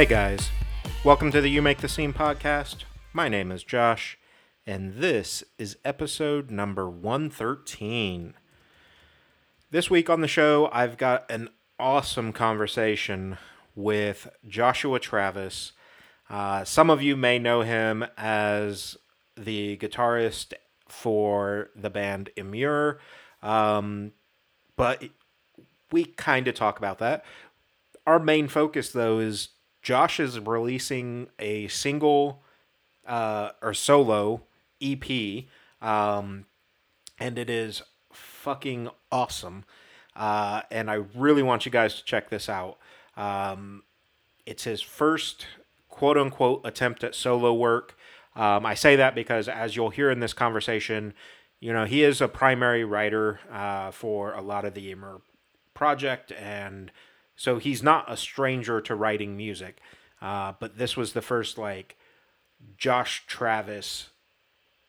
Hey guys, welcome to the You Make the Scene podcast. My name is Josh, and this is episode number 113. This week on the show, I've got an awesome conversation with Joshua Travis. Uh, some of you may know him as the guitarist for the band Emmure, um, but we kind of talk about that. Our main focus, though, is Josh is releasing a single uh, or solo EP, um, and it is fucking awesome. Uh, and I really want you guys to check this out. Um, it's his first quote unquote attempt at solo work. Um, I say that because, as you'll hear in this conversation, you know, he is a primary writer uh, for a lot of the Emmure project, and so he's not a stranger to writing music. Uh, but this was the first, like, Josh Travis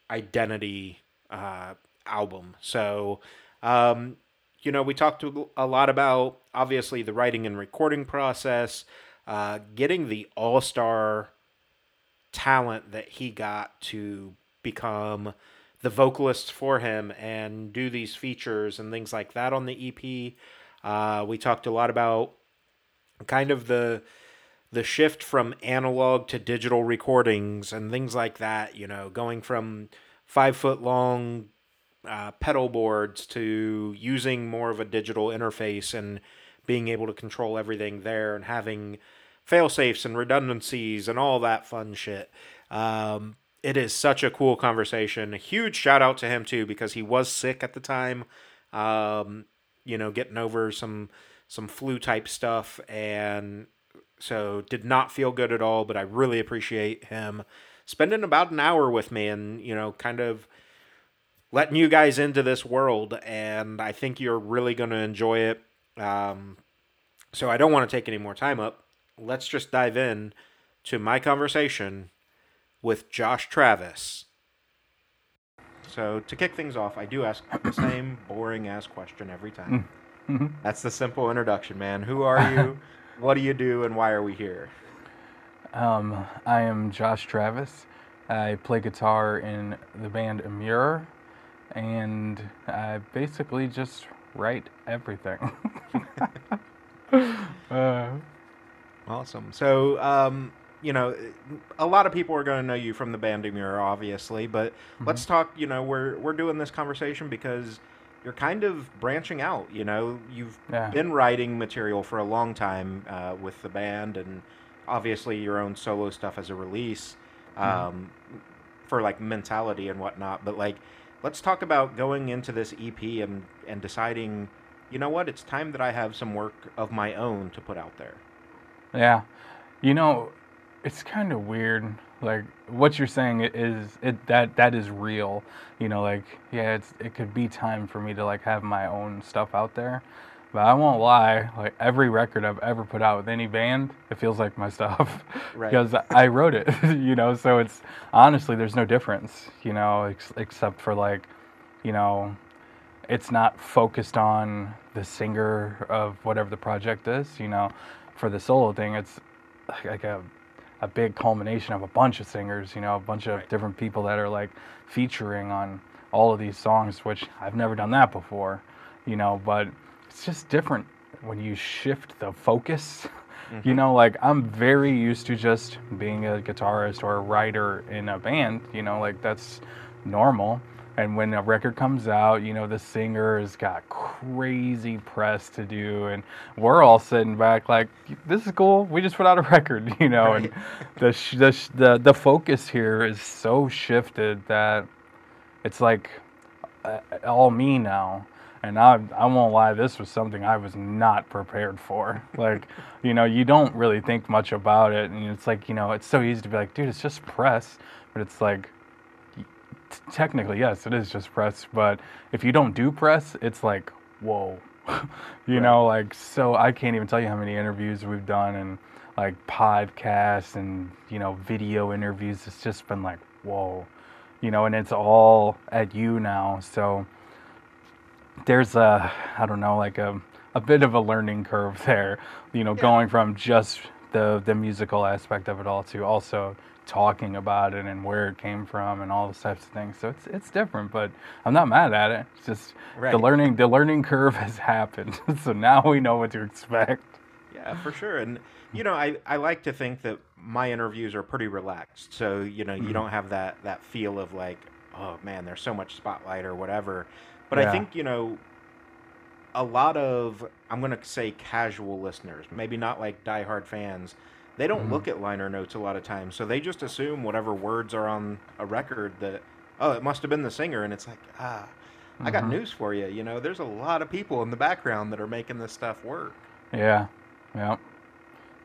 identity uh, album. So, um, you know, we talked a lot about obviously the writing and recording process, uh, getting the all star talent that he got to become the vocalist for him and do these features and things like that on the EP. Uh, we talked a lot about kind of the the shift from analog to digital recordings and things like that. You know, going from five foot long uh, pedal boards to using more of a digital interface and being able to control everything there and having fail safes and redundancies and all that fun shit. Um, it is such a cool conversation. A huge shout out to him too because he was sick at the time. Um, you know, getting over some some flu type stuff and so did not feel good at all, but I really appreciate him spending about an hour with me and, you know, kind of letting you guys into this world and I think you're really going to enjoy it. Um, so I don't want to take any more time up. Let's just dive in to my conversation with Josh Travis. So to kick things off, I do ask the same boring ass question every time. Mm-hmm. That's the simple introduction, man. Who are you? what do you do, and why are we here? Um, I am Josh Travis. I play guitar in the band Emmure, and I basically just write everything. uh, awesome. So, um, you know, a lot of people are going to know you from the band Emmure, obviously, but mm-hmm. let's talk. You know, we're we're doing this conversation because you're kind of branching out. You know, you've yeah. been writing material for a long time uh, with the band, and obviously your own solo stuff as a release mm-hmm. um, mm-hmm. for like mentality and whatnot. But like, let's talk about going into this EP and and deciding, you know what, it's time that I have some work of my own to put out there. Yeah, you know, it's kind of weird. Like what you're saying is it that that is real. You know, like yeah, it's it could be time for me to like have my own stuff out there. But I won't lie, like every record I've ever put out with any band, it feels like my stuff right. because I wrote it, you know. So it's honestly, there's no difference, you know, ex- except for like, you know, it's not focused on the singer of whatever the project is, you know. For the solo thing, it's like a a big culmination of a bunch of singers, you know, a bunch of right. different people that are like featuring on all of these songs, which I've never done that before, you know, but it's just different when you shift the focus. Mm-hmm. You know, like I'm very used to just being a guitarist or a writer in a band, you know, like that's normal. And when a record comes out, you know, the singer has got crazy press to do, and we're all sitting back like, "This is cool. We just put out a record," you know. Right. And the, the the the focus here is so shifted that it's like uh, all me now. And I I won't lie, this was something I was not prepared for. Like, you know, you don't really think much about it, and it's like, you know, it's so easy to be like, dude, it's just press, but it's like technically, yes, it is just press. But if you don't do press, it's like, whoa. you right. know, like, so I can't even tell you how many interviews we've done and like podcasts and, you know, video interviews. It's just been like, whoa. You know, and it's all at you now. So there's a, I don't know, like a, a bit of a learning curve there, you know, yeah. going from just the the musical aspect of it all to also talking about it and where it came from and all those types of things. So it's it's different, but I'm not mad at it. It's just Right. the learning the learning curve has happened. so now we know what to expect. Yeah, for sure. And you know, I, I like to think that my interviews are pretty relaxed. So, you know, Mm-hmm. you don't have that that feel of like, oh man, there's so much spotlight or whatever. But I think, you know, a lot of I'm going to say casual listeners, maybe not like diehard fans, they don't Mm-hmm. look at liner notes a lot of times. So they just assume whatever words are on a record that oh, it must have been the singer and it's like, ah, I got Mhm. news for you. You know, there's a lot of people in the background that are making this stuff work. Yeah, yeah.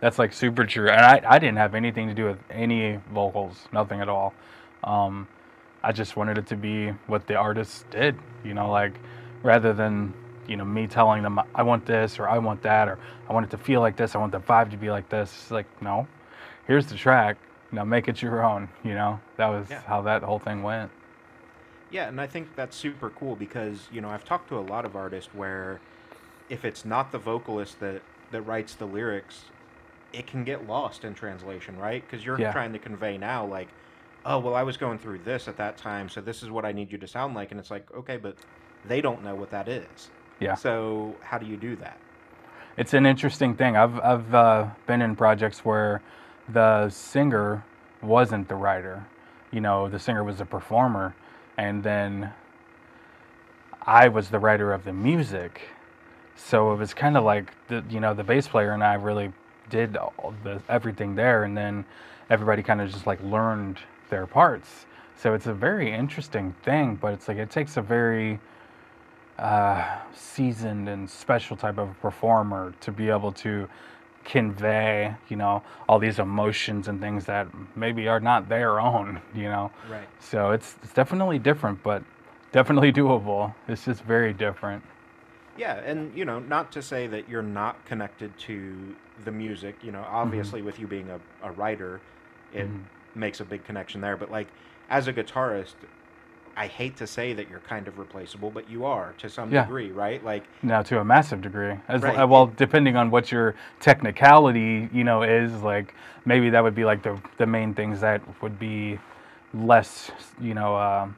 That's like super true. And I, I didn't have anything to do with any vocals, nothing at all. Um, I just wanted it to be what the artist did, you know, like rather than, you know, me telling them I want this or I want that or I want it to feel like this, I want the vibe to be like this. It's like, no, here's the track. Now make it your own, you know? That was Yeah. how that whole thing went. Yeah, and I think that's super cool because you know I've talked to a lot of artists where if it's not the vocalist that that writes the lyrics, it can get lost in translation, right? Because you're Yeah. trying to convey now, like, oh well, I was going through this at that time, so this is what I need you to sound like, and it's like, okay, but they don't know what that is. Yeah. So how do you do that? It's an interesting thing. I've I've uh, been in projects where the singer wasn't the writer. You know, the singer was a performer, and then I was the writer of the music. So it was kind of like the you know the bass player and I really did all the everything there, and then everybody kind of just like learned their parts. So it's a very interesting thing, but it's like it takes a very uh, seasoned and special type of performer to be able to convey, you know, all these emotions and things that maybe are not their own, you know. Right. So it's it's definitely different, but definitely doable. It's just very different. Yeah, and you know, not to say that you're not connected to the music. You know, obviously, with you being a, a writer, it Mhm. makes a big connection there. But like, as a guitarist, I hate to say that you're kind of replaceable, but you are to some Yeah. degree, right? Like, Now to a massive degree, as Right. uh, well, depending on what your technicality, you know, is like maybe that would be like the the main things that would be less, you know, um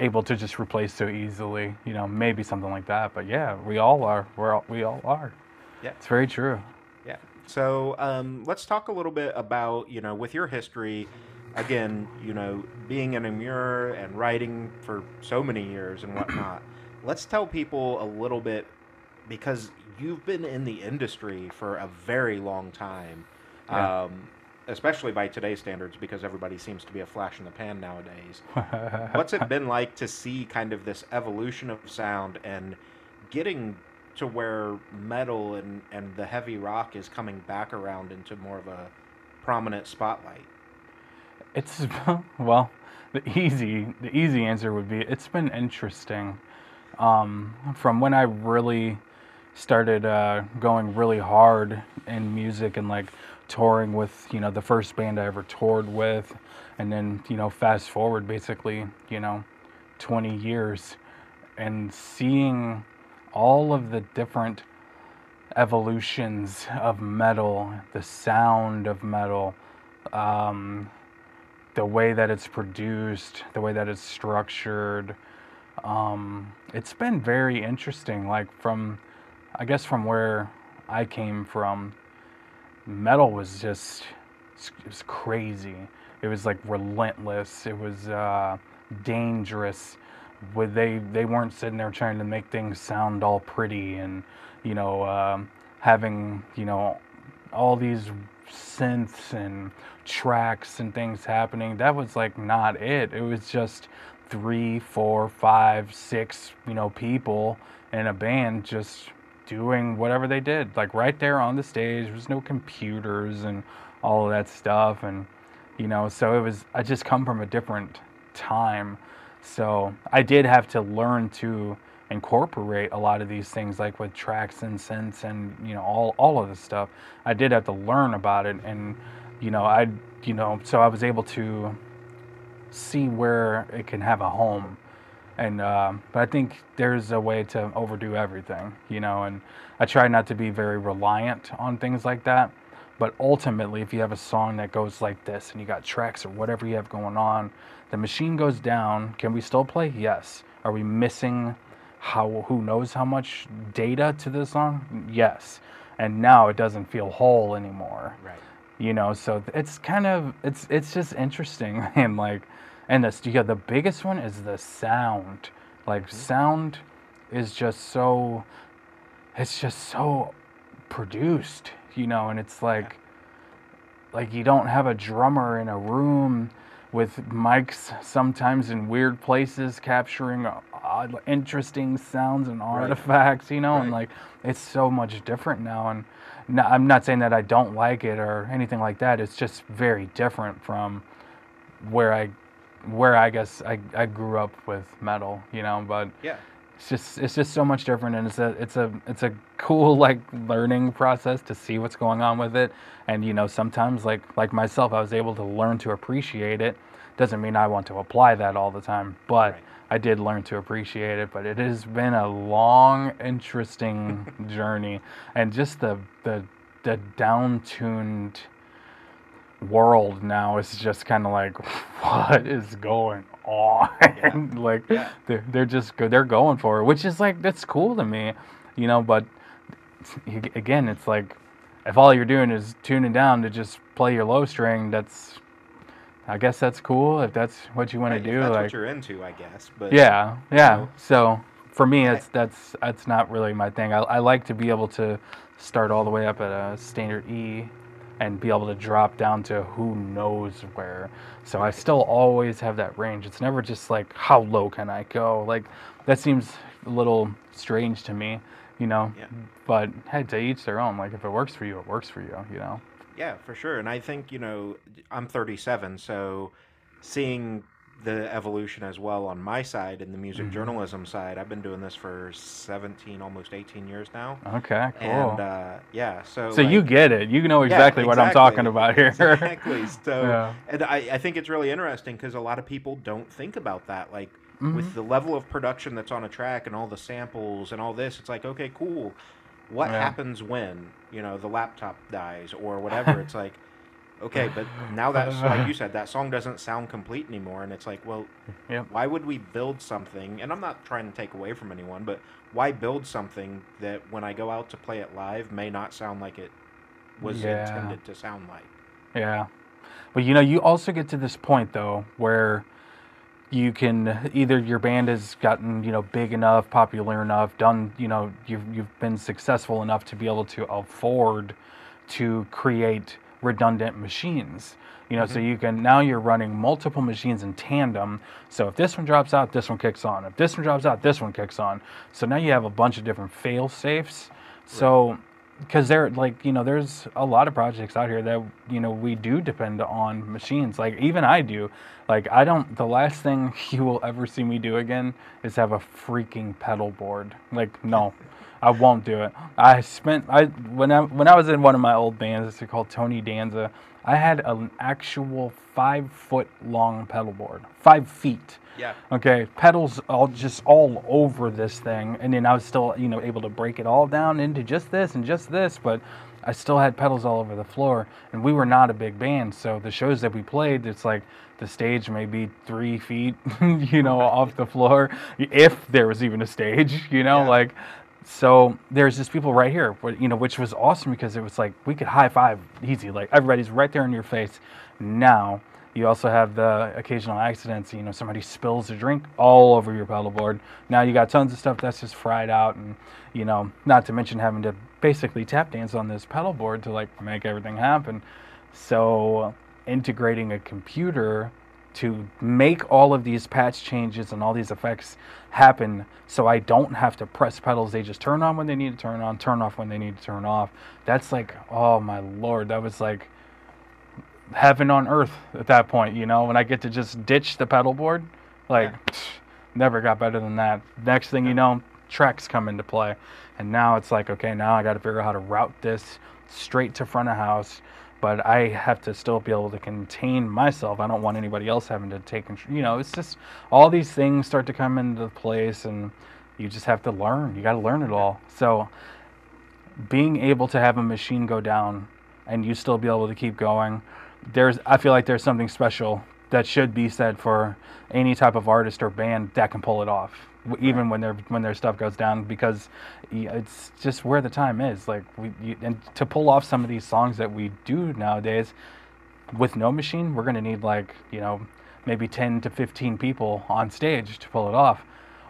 able to just replace so easily. You know, maybe something like that. But yeah, we all are. We're all, we all are. Yeah. it's very true. Yeah. So um, let's talk a little bit about you know with your history. Again, you know, being in Emmure and writing for so many years and whatnot. let's tell people a little bit because you've been in the industry for a very long time, Yeah. um, especially by today's standards, because everybody seems to be a flash in the pan nowadays. What's it been like to see kind of this evolution of sound and getting to where metal and, and the heavy rock is coming back around into more of a prominent spotlight? It's well, the easy the easy answer would be it's been interesting. Um, from when I really started uh, going really hard in music and like touring with you know the first band I ever toured with, and then you know fast forward basically you know 20 years and seeing all of the different evolutions of metal, the sound of metal, um, the way that it's produced, the way that it's structured. Um, it's been very interesting. Like from, I guess from where I came from, metal was just it was crazy. It was like relentless. It was uh, dangerous. With they they weren't sitting there trying to make things sound all pretty and you know um, having you know all these synths and tracks and things happening. That was like not it. It was just three, four, five, six, you know, people in a band just doing whatever they did, like right there on the stage. There was no computers and all of that stuff, and you know, so it was. I just come from a different time, so I did have to learn to incorporate a lot of these things like with tracks and synths and you know all all of this stuff i did have to learn about it and you know i you know so i was able to see where it can have a home and um, but i think there's a way to overdo everything you know and i try not to be very reliant on things like that But ultimately, if you have a song that goes like this and you got tracks or whatever you have going on, the machine goes down. Can we still play? Yes. Are we missing how who knows how much data to the song? Yes. And now it doesn't feel whole anymore. Right. You know, so it's kind of it's it's just interesting and like and this yeah, the biggest one is the sound. Like mm-hmm. sound is just so it's just so produced, you know, and it's like like you don't have a drummer in a room with mics sometimes in weird places capturing odd interesting sounds and artifacts you know and like it's so much different now and no, i'm not saying that i don't like it or anything like that it's just very different from where i where i guess i, I grew up with metal you know but Yeah. it's just it's just so much different and it's a it's a it's a cool like learning process to see what's going on with it and you know sometimes like like myself i was able to learn to appreciate it doesn't mean i want to apply that all the time but Right. I did learn to appreciate it but it has been a long interesting journey. And just the the the down tuned world now is just kind of like what is going on? Like Yeah. they're, they're just go they're going for it which is like that's cool to me you know but again it's like if all you're doing is tuning down to just play your low string that's i guess that's cool if that's what you want Right, to do that's like what you're into, I guess. But yeah, yeah. know. So for me, it's that's that's not really my thing. I, I like to be able to start all the way up at a standard E, and be able to drop down to who knows where. So I still always have that range. It's never just like how low can I go? Like that seems a little strange to me, you know. Yeah. But hey, to each their own. Like if it works for you, it works for you, you know. Yeah, for sure. And I think, you know, I'm 37, so seeing the evolution as well on my side in the music Mhm. journalism side, I've been doing this for 17, almost 18 years now. Okay, cool. And uh, yeah, so. so you get it. You know Yeah, exactly what I'm talking about here. Exactly. So, Yeah. and I, I think it's really interesting because a lot of people don't think about that. Like, Mhm. with the level of production that's on a track and all the samples and all this, it's like, okay, cool. What Yeah. happens when, you know, the laptop dies or whatever? it's like, okay, but now that's, like you said, that song doesn't sound complete anymore. And it's like, well, Yep. why would we build something? And I'm not trying to take away from anyone, but why build something that when I go out to play it live may not sound like it was Yeah. intended to sound like? Yeah. But you know, you also get to this point though where you can either your band has gotten, you know, big enough, popular enough, done, you know, you've you've been successful enough to be able to afford to create redundant machines. You know, so mm-hmm. you can now you're running multiple machines in tandem. So if this one drops out, this one kicks on. If this one drops out, this one kicks on. So now you have a bunch of different fail safes. So because there like you know there's a lot of projects out here that you know we do depend on machines. Like even i do. Like i don't the last thing you will ever see me do again is have a freaking pedal board. Like no i won't do it. I spent i when i when i was in one of my old bands it's called tony danza i had an actual five foot long pedal board. Five feet Yeah. Okay, pedals all just all over this thing, and then I was still, you know, able to break it all down into just this and just this, but I still had pedals all over the floor, and we were not a big band, so the shows that we played, it's like the stage may be three feet, you know, off the floor, if there was even a stage, you know, Yeah. like. So there's just people right here, you know, which was awesome because it was like we could high five easy, like everybody's right there in your face. Now you also have the occasional accidents. You know, somebody spills a drink all over your pedal board. Now you got tons of stuff that's just fried out, and you know, not to mention having to basically tap dance on this pedal board to like make everything happen. So integrating a computer to make all of these patch changes and all these effects happen so I don't have to press pedals. They just turn on when they need to turn on, turn off when they need to turn off. That's like, oh my lord, that was like heaven on earth at that point, you know, when I get to just ditch the pedal board. Like, never got better than that. Next thing you know, tracks come into play. And now it's like, okay, now I got to figure out how to route this straight to front of house. But I have to still be able to contain myself. I don't want anybody else having to take control. You know, it's just all these things start to come into place, and you just have to learn. You got to learn it all. So, being able to have a machine go down and you still be able to keep going. There's I feel like there's something special that should be said for any type of artist or band that can pull it off w- even when their when their stuff goes down because it's just where the time is. Like we you, and to pull off some of these songs that we do nowadays with no machine we're going to need like you know maybe 10 to 15 people on stage to pull it off.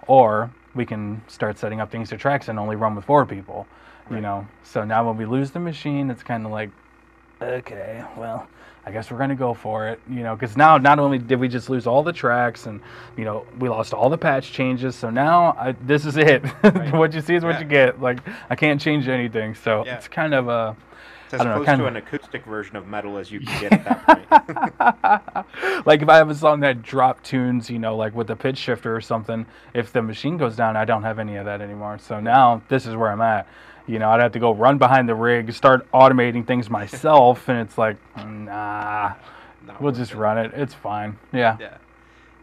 Or we can start setting up things to tracks and only run with four people you know? So now when we lose the machine it's kind of like okay well i guess we're going to go for it you know because now not only did we just lose all the tracks and you know we lost all the patch changes so now I, this is it Right. what you see is what Yeah. you get like i can't change anything so Yeah. it's kind of a It's as I don't know, close kind to of- an acoustic version of metal as you can get at that point. like if I have a song that drop tunes, you know, like with a pitch shifter or something, if the machine goes down, I don't have any of that anymore. So now this is where I'm at. You know, I'd have to go run behind the rig, start automating things myself, and it's like, nah, Not we'll just it. run it. It's fine. Yeah. Yeah.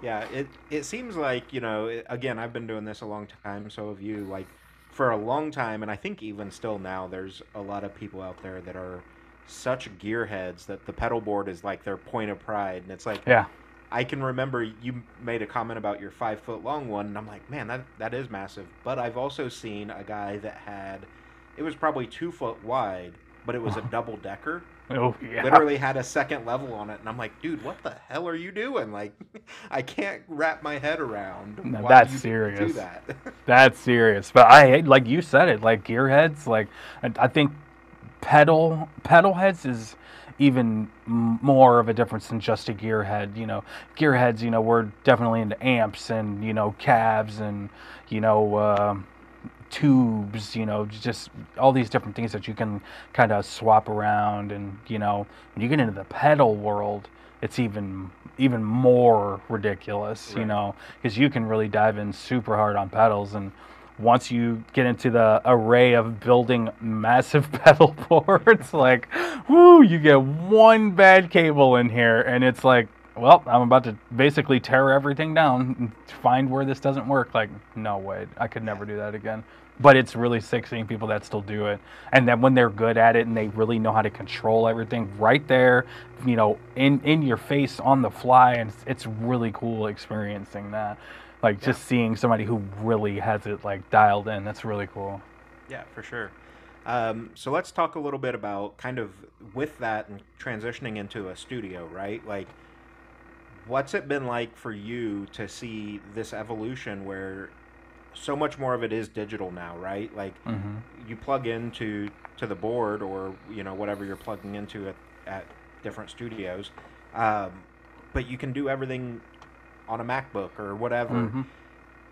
Yeah, it it seems like, you know, it- again, I've been doing this a long time, so have you. Like, for a long time, and I think even still now, there's a lot of people out there that are such gearheads that the pedal board is like their point of pride. And it's like, Yeah. I can remember you made a comment about your five foot long one, and I'm like, man, that, that is massive. But I've also seen a guy that had, it was probably two foot wide, but it was a double decker Oh, yeah. literally had a second level on it and i'm like dude what the hell are you doing like i can't wrap my head around No, why that's you serious. do that That's serious. But I like you said it, like gearheads, like, I I think pedal, pedal heads is even more of a difference than just a gearhead. You know, gearheads, you know, we're definitely into amps and, you know, cabs and, you know, um tubes, you know, just all these different things that you can kind of swap around. And, you know, when you get into the pedal world, it's even even more ridiculous, you know, because you can really dive in super hard on pedals and once you get into the array of building massive pedal boards, like, whoo, you get one bad cable in here, and it's like, well, I'm about to basically tear everything down and find where this doesn't work. Like, no way, I could never do that again. But it's really sick seeing people that still do it, and then when they're good at it and they really know how to control everything right there, you know, in in your face on the fly, and it's, it's really cool experiencing that. Like just seeing somebody who really has it like dialed in. That's really cool. yeah for sure um, so let's talk a little bit about kind of with that and transitioning into a studio right like what's it been like for you to see this evolution where so much more of it is digital now right? Like hmm you plug into to the board or you know whatever you're plugging into at, at different studios um, but you can do everything on a macbook or whatever. Hmm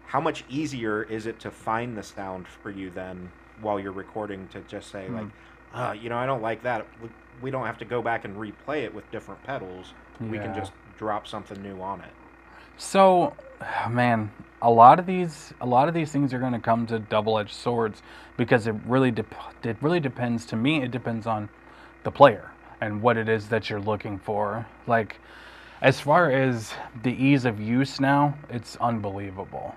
how much easier is it to find the sound for you then while you're recording to just say like uh, you know i don't like that. We, we don't have to go back and replay it with different pedals. We can just drop something new on it So, man, a lot of these a lot of these things are going to come to double-edged swords because it really dep- it really depends to me it depends on the player and what it is that you're looking for. Like as far as the ease of use now, it's unbelievable.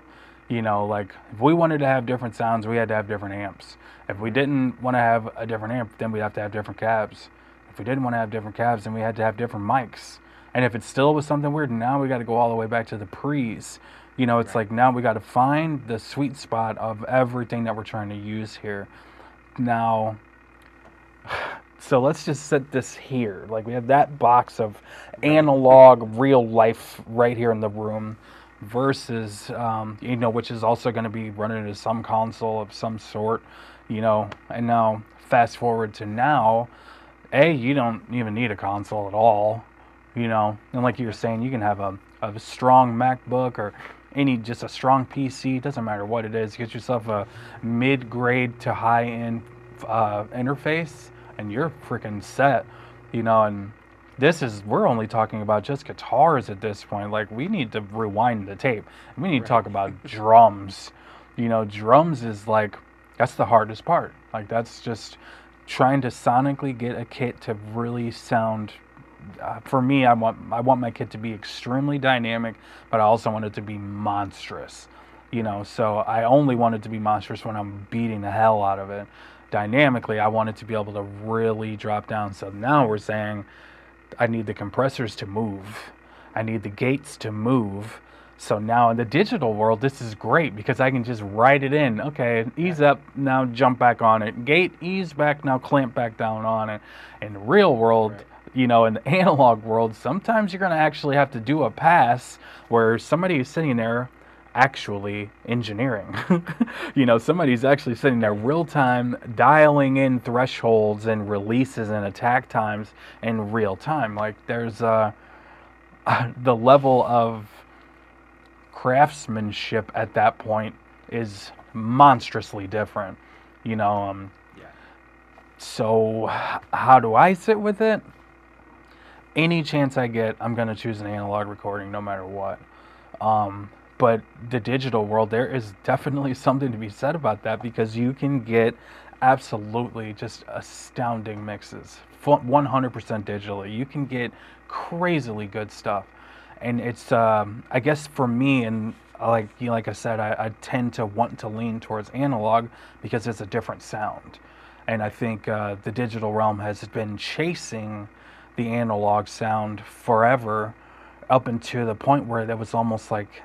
You know, like if we wanted to have different sounds, we had to have different amps. If we didn't want to have a different amp, then we'd have to have different cabs. If we didn't want to have different cabs, then we had to have different mics. And if it still was something weird, now we got to go all the way back to the pre's. You know, it's Right. like now we got to find the sweet spot of everything that we're trying to use here. Now, so let's just set this here. Like we have that box of analog, real life right here in the room, versus um, you know, which is also going to be running into some console of some sort. You know, and now fast forward to now, a you don't even need a console at all. You know, and like you were saying, you can have a, a strong MacBook or any just a strong PC. Doesn't matter what it is. Get yourself a mid-grade to high-end uh, interface, and you're freaking set. You know, and this is we're only talking about just guitars at this point. Like we need to rewind the tape. We need to talk about drums. You know, drums is like that's the hardest part. Like that's just trying to sonically get a kit to really sound uh, for me, I want I want my kit to be extremely dynamic, but I also want it to be monstrous. You know, so I only want it to be monstrous when I'm beating the hell out of it. dynamically, I want it to be able to really drop down. So now we're saying I need the compressors to move, I need the gates to move. So now in the digital world, this is great because I can just write it in. Okay, ease up, now jump back on it. Gate, ease back, now clamp back down on it. In the real world, Right. You know, in the analog world, sometimes you're going to actually have to do a pass where somebody is sitting there actually engineering. you know, somebody's actually sitting there real time dialing in thresholds and releases and attack times in real time. Like there's uh, the level of craftsmanship at that point is monstrously different. You know, um, Yeah. so how do I sit with it? Any chance I get, I'm gonna choose an analog recording no matter what. Um, but the digital world, there is definitely something to be said about that because you can get absolutely just astounding mixes, 100% digitally. You can get crazily good stuff, and it's um, I guess for me and uh, like you know, like I said, I, I tend to want to lean towards analog because it's a different sound, and I think uh, the digital realm has been chasing the analog sound forever, up until the point where there was almost like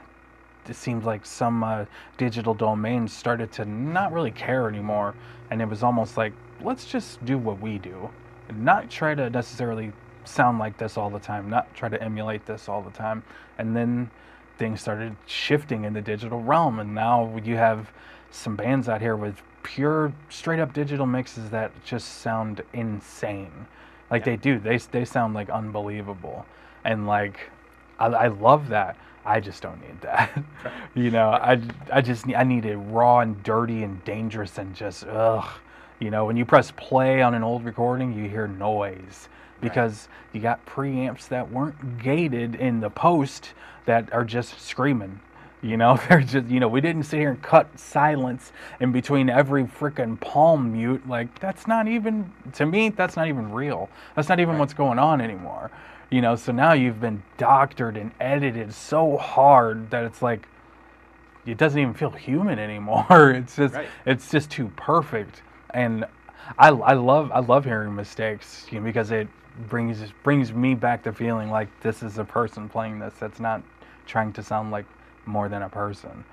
it seems like some uh, digital domains started to not really care anymore, and it was almost like let's just do what we do, not try to necessarily sound like this all the time, not try to emulate this all the time, and then things started shifting in the digital realm, and now you have some bands out here with pure, straight up digital mixes that just sound insane. Like Yeah. they do, they they sound like unbelievable, and like I, I love that. I just don't need that. you know, I, I just need, I need it raw and dirty and dangerous and just ugh. You know, when you press play on an old recording, you hear noise because you got preamps that weren't gated in the post that are just screaming. You know, they're just you know we didn't sit here and cut silence in between every freaking palm mute. Like that's not even to me. That's not even real. That's not even Right. what's going on anymore. You know, so now you've been doctored and edited so hard that it's like it doesn't even feel human anymore. It's just Right. it's just too perfect. And I, I love I love hearing mistakes you know, because it brings brings me back to feeling like this is a person playing this that's not trying to sound like more than a person.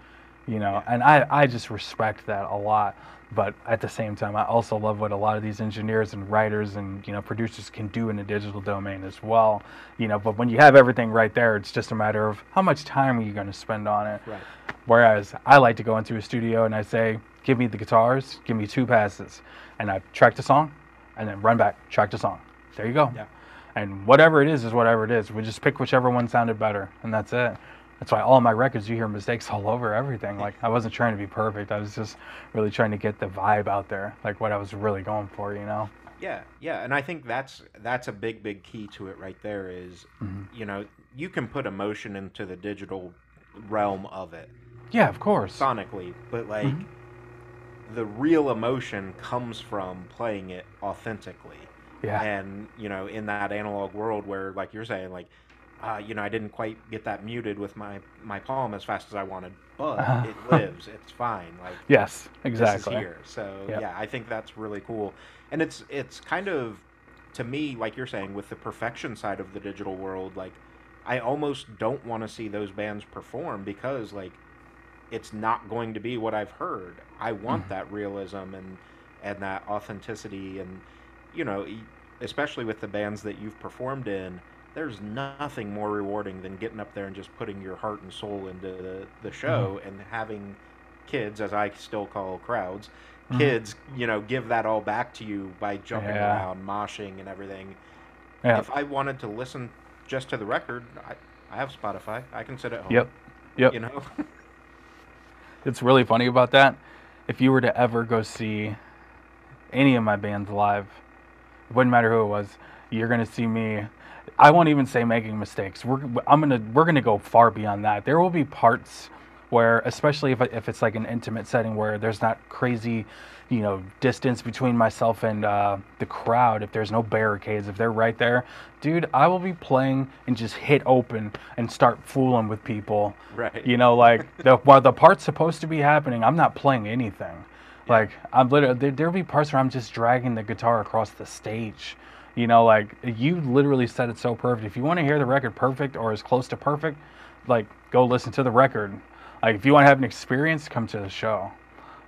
You know, Yeah. and I, I just respect that a lot. But at the same time, I also love what a lot of these engineers and writers and you know producers can do in the digital domain as well. You know, but when you have everything right there, it's just a matter of how much time are you going to spend on it. Right. Whereas I like to go into a studio and I say, give me the guitars, give me two passes, and I track the song, and then run back, track the song. There you go. Yeah. And whatever it is is whatever it is. We just pick whichever one sounded better, and that's it. That's why all my records you hear mistakes all over everything. Like I wasn't trying to be perfect. I was just really trying to get the vibe out there, like what I was really going for, you know. Yeah, yeah, and I think that's that's a big, big key to it right there. Is Mhm. you know you can put emotion into the digital realm of it Yeah, of course. sonically, but like Mhm. the real emotion comes from playing it authentically. Yeah. And you know, in that analog world where, like you're saying, like uh, you know, I didn't quite get that muted with my my palm as fast as I wanted, but Uh-huh. it lives. It's fine. Like Yes, this exactly. here. So Yep. yeah, I think that's really cool, and it's it's kind of to me like you're saying with the perfection side of the digital world. Like I almost don't want to see those bands perform because like it's not going to be what I've heard. I want Mhm. that realism and and that authenticity, and you know, especially with the bands that you've performed in. There's nothing more rewarding than getting up there and just putting your heart and soul into the, the show and having kids, as I still call crowds, Mhm. kids, you know, give that all back to you by jumping Yeah. around, moshing, and everything. Yeah. If I wanted to listen just to the record, I, I have Spotify. I can sit at home. Yep. Yep. You know. It's really funny about that. If you were to ever go see any of my bands live, it wouldn't matter who it was, you're gonna see me. I won't even say making mistakes. We're I'm gonna we're gonna go far beyond that. There will be parts where, especially if if it's like an intimate setting where there's not crazy, you know, distance between myself and uh, the crowd. If there's no barricades, if they're right there, dude, I will be playing and just hit open and start fooling with people. right. You know, like the while the part's supposed to be happening, I'm not playing anything. Like I'm literally there, there'll be parts where I'm just dragging the guitar across the stage. You know, like you literally said it so perfect. If you want to hear the record perfect or as close to perfect, like go listen to the record. Like if you want to have an experience, come to the show.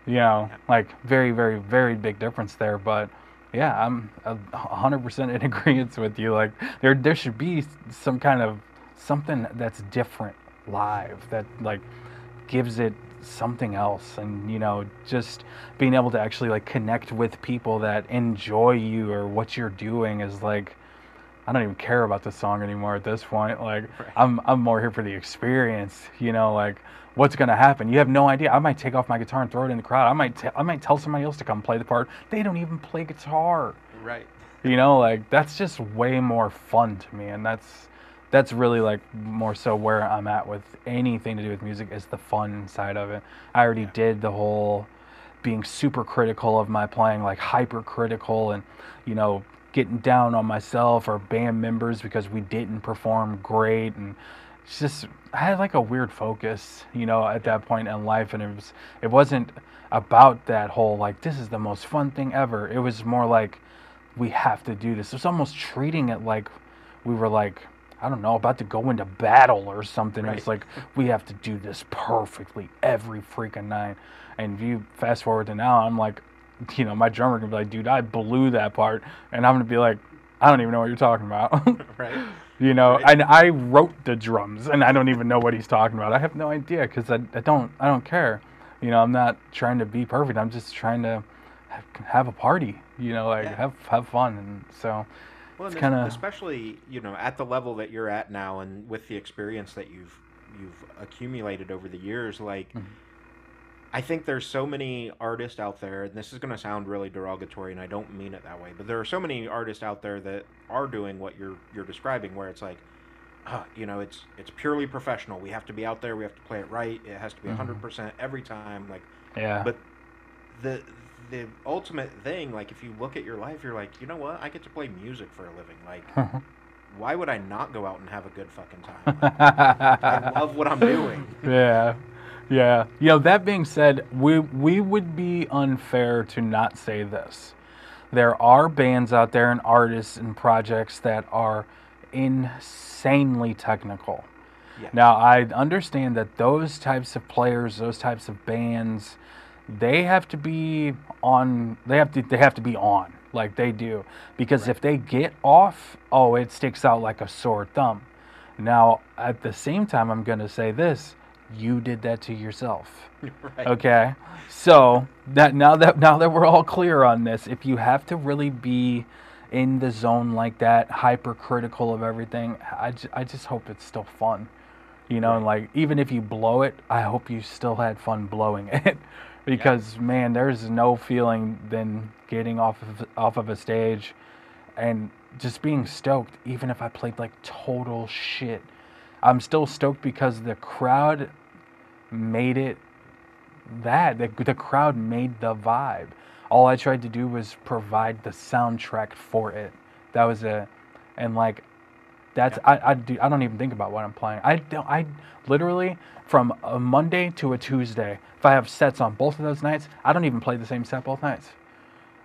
You know, like very, very, very big difference there. But yeah, I'm a hundred percent in agreement with you. Like there, there should be some kind of something that's different live that like gives it something else and you know just being able to actually like connect with people that enjoy you or what you're doing is like I don't even care about the song anymore at this point. Like Right. I'm I'm more here for the experience you know like what's going to happen? You have no idea. I might take off my guitar and throw it in the crowd. I might t- I might tell somebody else to come play the part. They don't even play guitar. Right. you know like that's just way more fun to me and that's that's really like more so where i'm at with anything to do with music is the fun side of it i already Yeah. did the whole being super critical of my playing like hyper critical and you know getting down on myself or band members because we didn't perform great and it's just i had like a weird focus you know at that point in life and it was it wasn't about that whole like this is the most fun thing ever it was more like we have to do this. It's almost treating it like we were like, I don't know, about to go into battle or something. It's like we have to do this perfectly every freaking night. And if you fast forward to now, I'm like, you know, my drummer can be like, dude, I blew that part, and I'm gonna be like, I don't even know what you're talking about. Right. you know, Right. and I wrote the drums, and I don't even know what he's talking about. I have no idea because I, I don't I don't care. You know, I'm not trying to be perfect. I'm just trying to have, have a party. You know, like Yeah. have have fun, and so Well, It's kinda- especially you know at the level that you're at now, and with the experience that you've you've accumulated over the years, like Mhm. I think there's so many artists out there, and this is going to sound really derogatory, and I don't mean it that way, but there are so many artists out there that are doing what you're you're describing, where it's like, uh, you know, it's it's purely professional. We have to be out there. We have to play it right. It has to be Mhm. 100 percent every time. Like, yeah, but the the ultimate thing, like if you look at your life, you're like, you know what? I get to play music for a living. Like, why would I not go out and have a good fucking time? Like, I love what I'm doing. yeah, yeah. You know, that being said, we we would be unfair to not say this. There are bands out there and artists and projects that are insanely technical. Yeah. Now, I understand that those types of players, those types of bands, they have to be on. They have to. They have to be on like they do because Right. if they get off, oh, it sticks out like a sore thumb. Now, at the same time, I'm going to say this: you did that to yourself. right. Okay. So that now that now that we're all clear on this, if you have to really be in the zone like that, hypercritical of everything, I, I just hope it's still fun. You know, and like even if you blow it, I hope you still had fun blowing it. because man, there's no feeling than getting off of off of a stage and just being stoked even if I played like total shit. I'm still stoked because the crowd made it that the, the crowd made the vibe. All i tried to do was provide the soundtrack for it. That was it. And like that's I, I do i don't even think about what i'm playing. I don't i literally from a monday to a tuesday i have sets on both of those nights i don't even play the same set both nights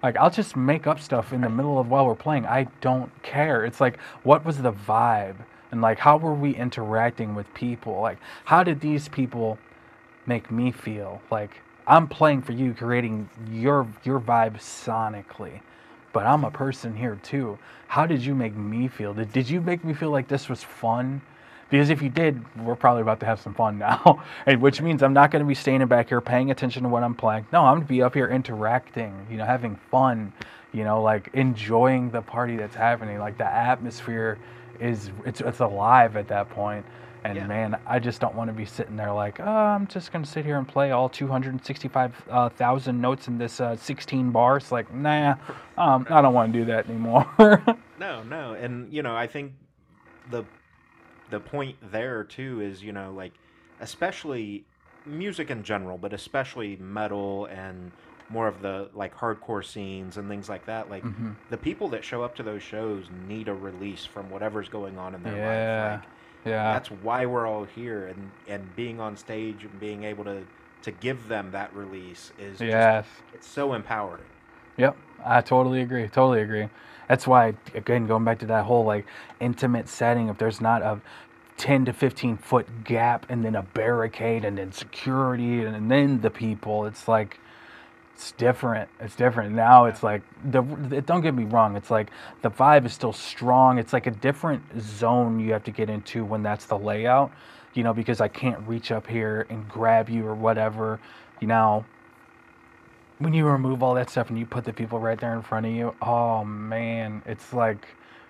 like I'll just make up stuff in the middle of while we're playing. I don't care. It's like what was the vibe and like how were we interacting with people? Like how did these people make me feel? Like I'm playing for you, creating your your vibe sonically. But I'm a person here too. How did you make me feel? Did, did you make me feel like this was fun? Because if you did, we're probably about to have some fun now. and which means I'm not going to be standing back here paying attention to what I'm playing. No, I'm going to be up here interacting, you know, having fun, you know, like enjoying the party that's happening. Like the atmosphere is it's it's alive at that point. And Yeah. man, I just don't want to be sitting there like, oh, I'm just going to sit here and play all 265,000 notes in this uh, 16 bars. Like, nah, um, I don't want to do that anymore. No, no, and you know, I think the the point there too is you know like especially music in general, but especially metal and more of the like hardcore scenes and things like that. Like Mhm. the people that show up to those shows need a release from whatever's going on in their Yeah. life. Like, yeah. that's why we're all here and and being on stage and being able to to give them that release is Yes. just, it's so empowering. Yep, I totally agree. Totally agree. That's why, again, going back to that whole like intimate setting, if there's not a 10 to 15 foot gap and then a barricade and then security and then the people, it's like, it's different. It's different. Now it's like, the, don't get me wrong, it's like the vibe is still strong. It's like a different zone you have to get into when that's the layout, you know, because I can't reach up here and grab you or whatever. You know, when you remove all that stuff and you put the people right there in front of you, oh man, it's like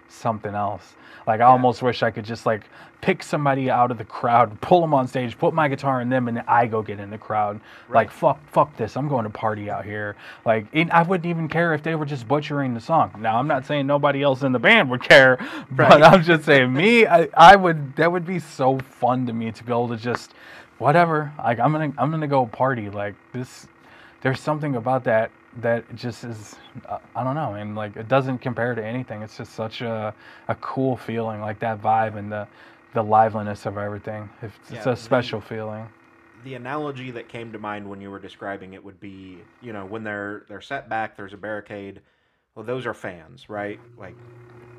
something else. Like I almost wish I could just like pick somebody out of the crowd, pull them on stage, put my guitar in them, and then I go get in the crowd. Right. Like fuck, fuck this. I'm going to party out here. Like I wouldn't even care if they were just butchering the song. Now I'm not saying nobody else in the band would care, Right. but I'm just saying me. I, I would. That would be so fun to me to be able to just whatever. Like I'm gonna I'm gonna go party. Like this there's something about that that just is uh, I don't know, and like it doesn't compare to anything. It's just such a a cool feeling, like that vibe and the the liveliness of everything. It's, it's a special feeling. the analogy that came to mind when you were describing it would be, you know, when they're they're set back, there's a barricade. Well, those are fans, right? Like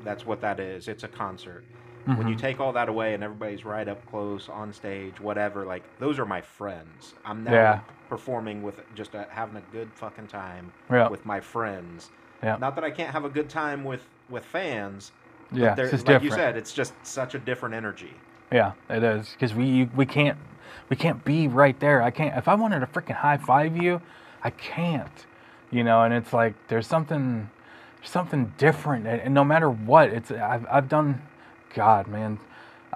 that's what that is. It's a concert. When Mm-hmm. you take all that away and everybody's right up close on stage, whatever, like those are my friends. I'm now Yeah. Performing with just a, having a good fucking time Yeah. with my friends. Yeah. Not that I can't have a good time with with fans. Yeah, it's like you said, it's just such a different energy. Yeah, it is because we we can't we can't be right there. I can't if I wanted to freaking high five you, I can't. You know, and it's like there's something something different, and, and no matter what, it's I've I've done, God man,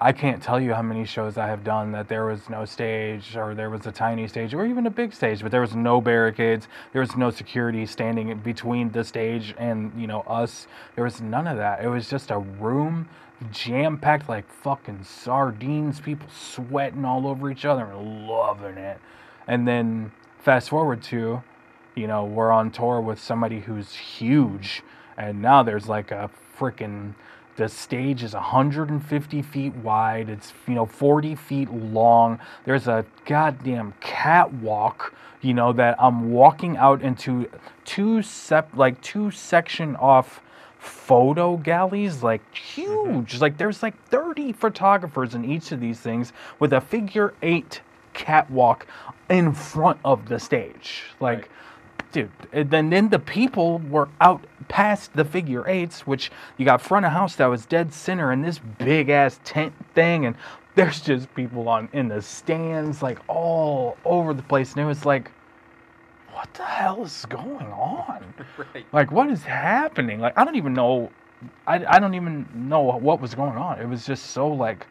I can't tell you how many shows I have done that there was no stage or there was a tiny stage or even a big stage, but there was no barricades, there was no security standing between the stage and you know us. There was none of that. It was just a room jam packed like fucking sardines, people sweating all over each other and loving it. And then fast forward to, you know, we're on tour with somebody who's huge, and now there's like a freaking. The stage is 150 feet wide. It's you know 40 feet long. There's a goddamn catwalk, you know, that I'm walking out into two sep like two section off photo galleys like mm-hmm. huge like there's like 30 photographers in each of these things with a figure eight catwalk in front of the stage like Right. Dude and then then the people were out past the figure eights which you got front of house that was dead center and this big ass tent thing and there's just people on in the stands like all over the place and it was like what the hell is going on? Right. like what is happening? Like i don't even know I, I don't even know what was going on. It was just so like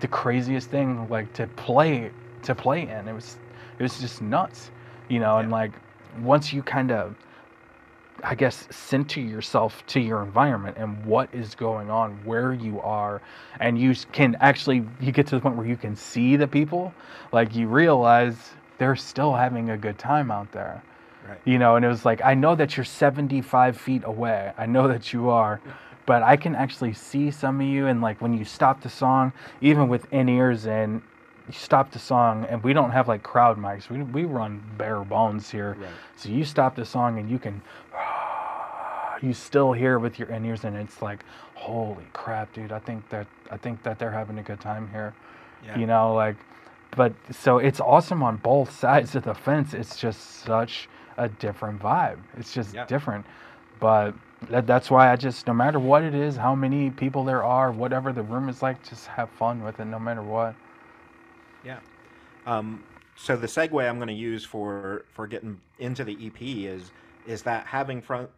the craziest thing like to play to play in. It was it was just nuts you know and like once you kind of i guess center yourself to your environment and what is going on where you are and you can actually you get to the point where you can see the people like you realize they're still having a good time out there Right. you know and it was like i know that you're 75 feet away i know that you are but i can actually see some of you and like when you stop the song even with in ears and you stop the song and we don't have like crowd mics. We, we run bare bones here. Right. so you stop the song and you can you still hear with your in ears and it's like holy crap dude i think that i think that they're having a good time here. Yeah. you know like but so it's awesome on both sides of the fence. It's just such a different vibe. It's just Yeah. different. But that, that's why i just no matter what it is how many people there are whatever the room is like just have fun with it no matter what Yeah. Um, so the segue I'm going to use for for getting into the EP is is that having fun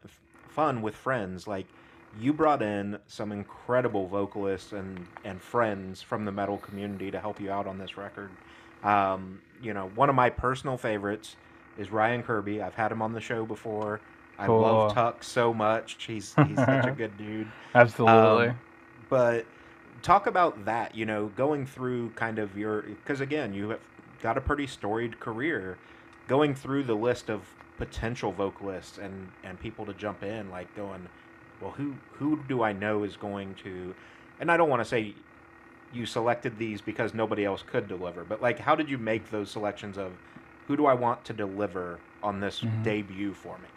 fun with friends. Like you brought in some incredible vocalists and and friends from the metal community to help you out on this record. Um, you know, one of my personal favorites is Ryan Kirby. I've had him on the show before. I love Tuck so much. He's he's such a good dude. absolutely Um, but talk about that, you know, going through kind of your because again, you have got a pretty storied career, going through the list of potential vocalists and and people to jump in, like going, well, who who do I know is going to, and I don't want to say you selected these because nobody else could deliver, but like, how did you make those selections of who do I want to deliver on this mm-hmm. debut for me?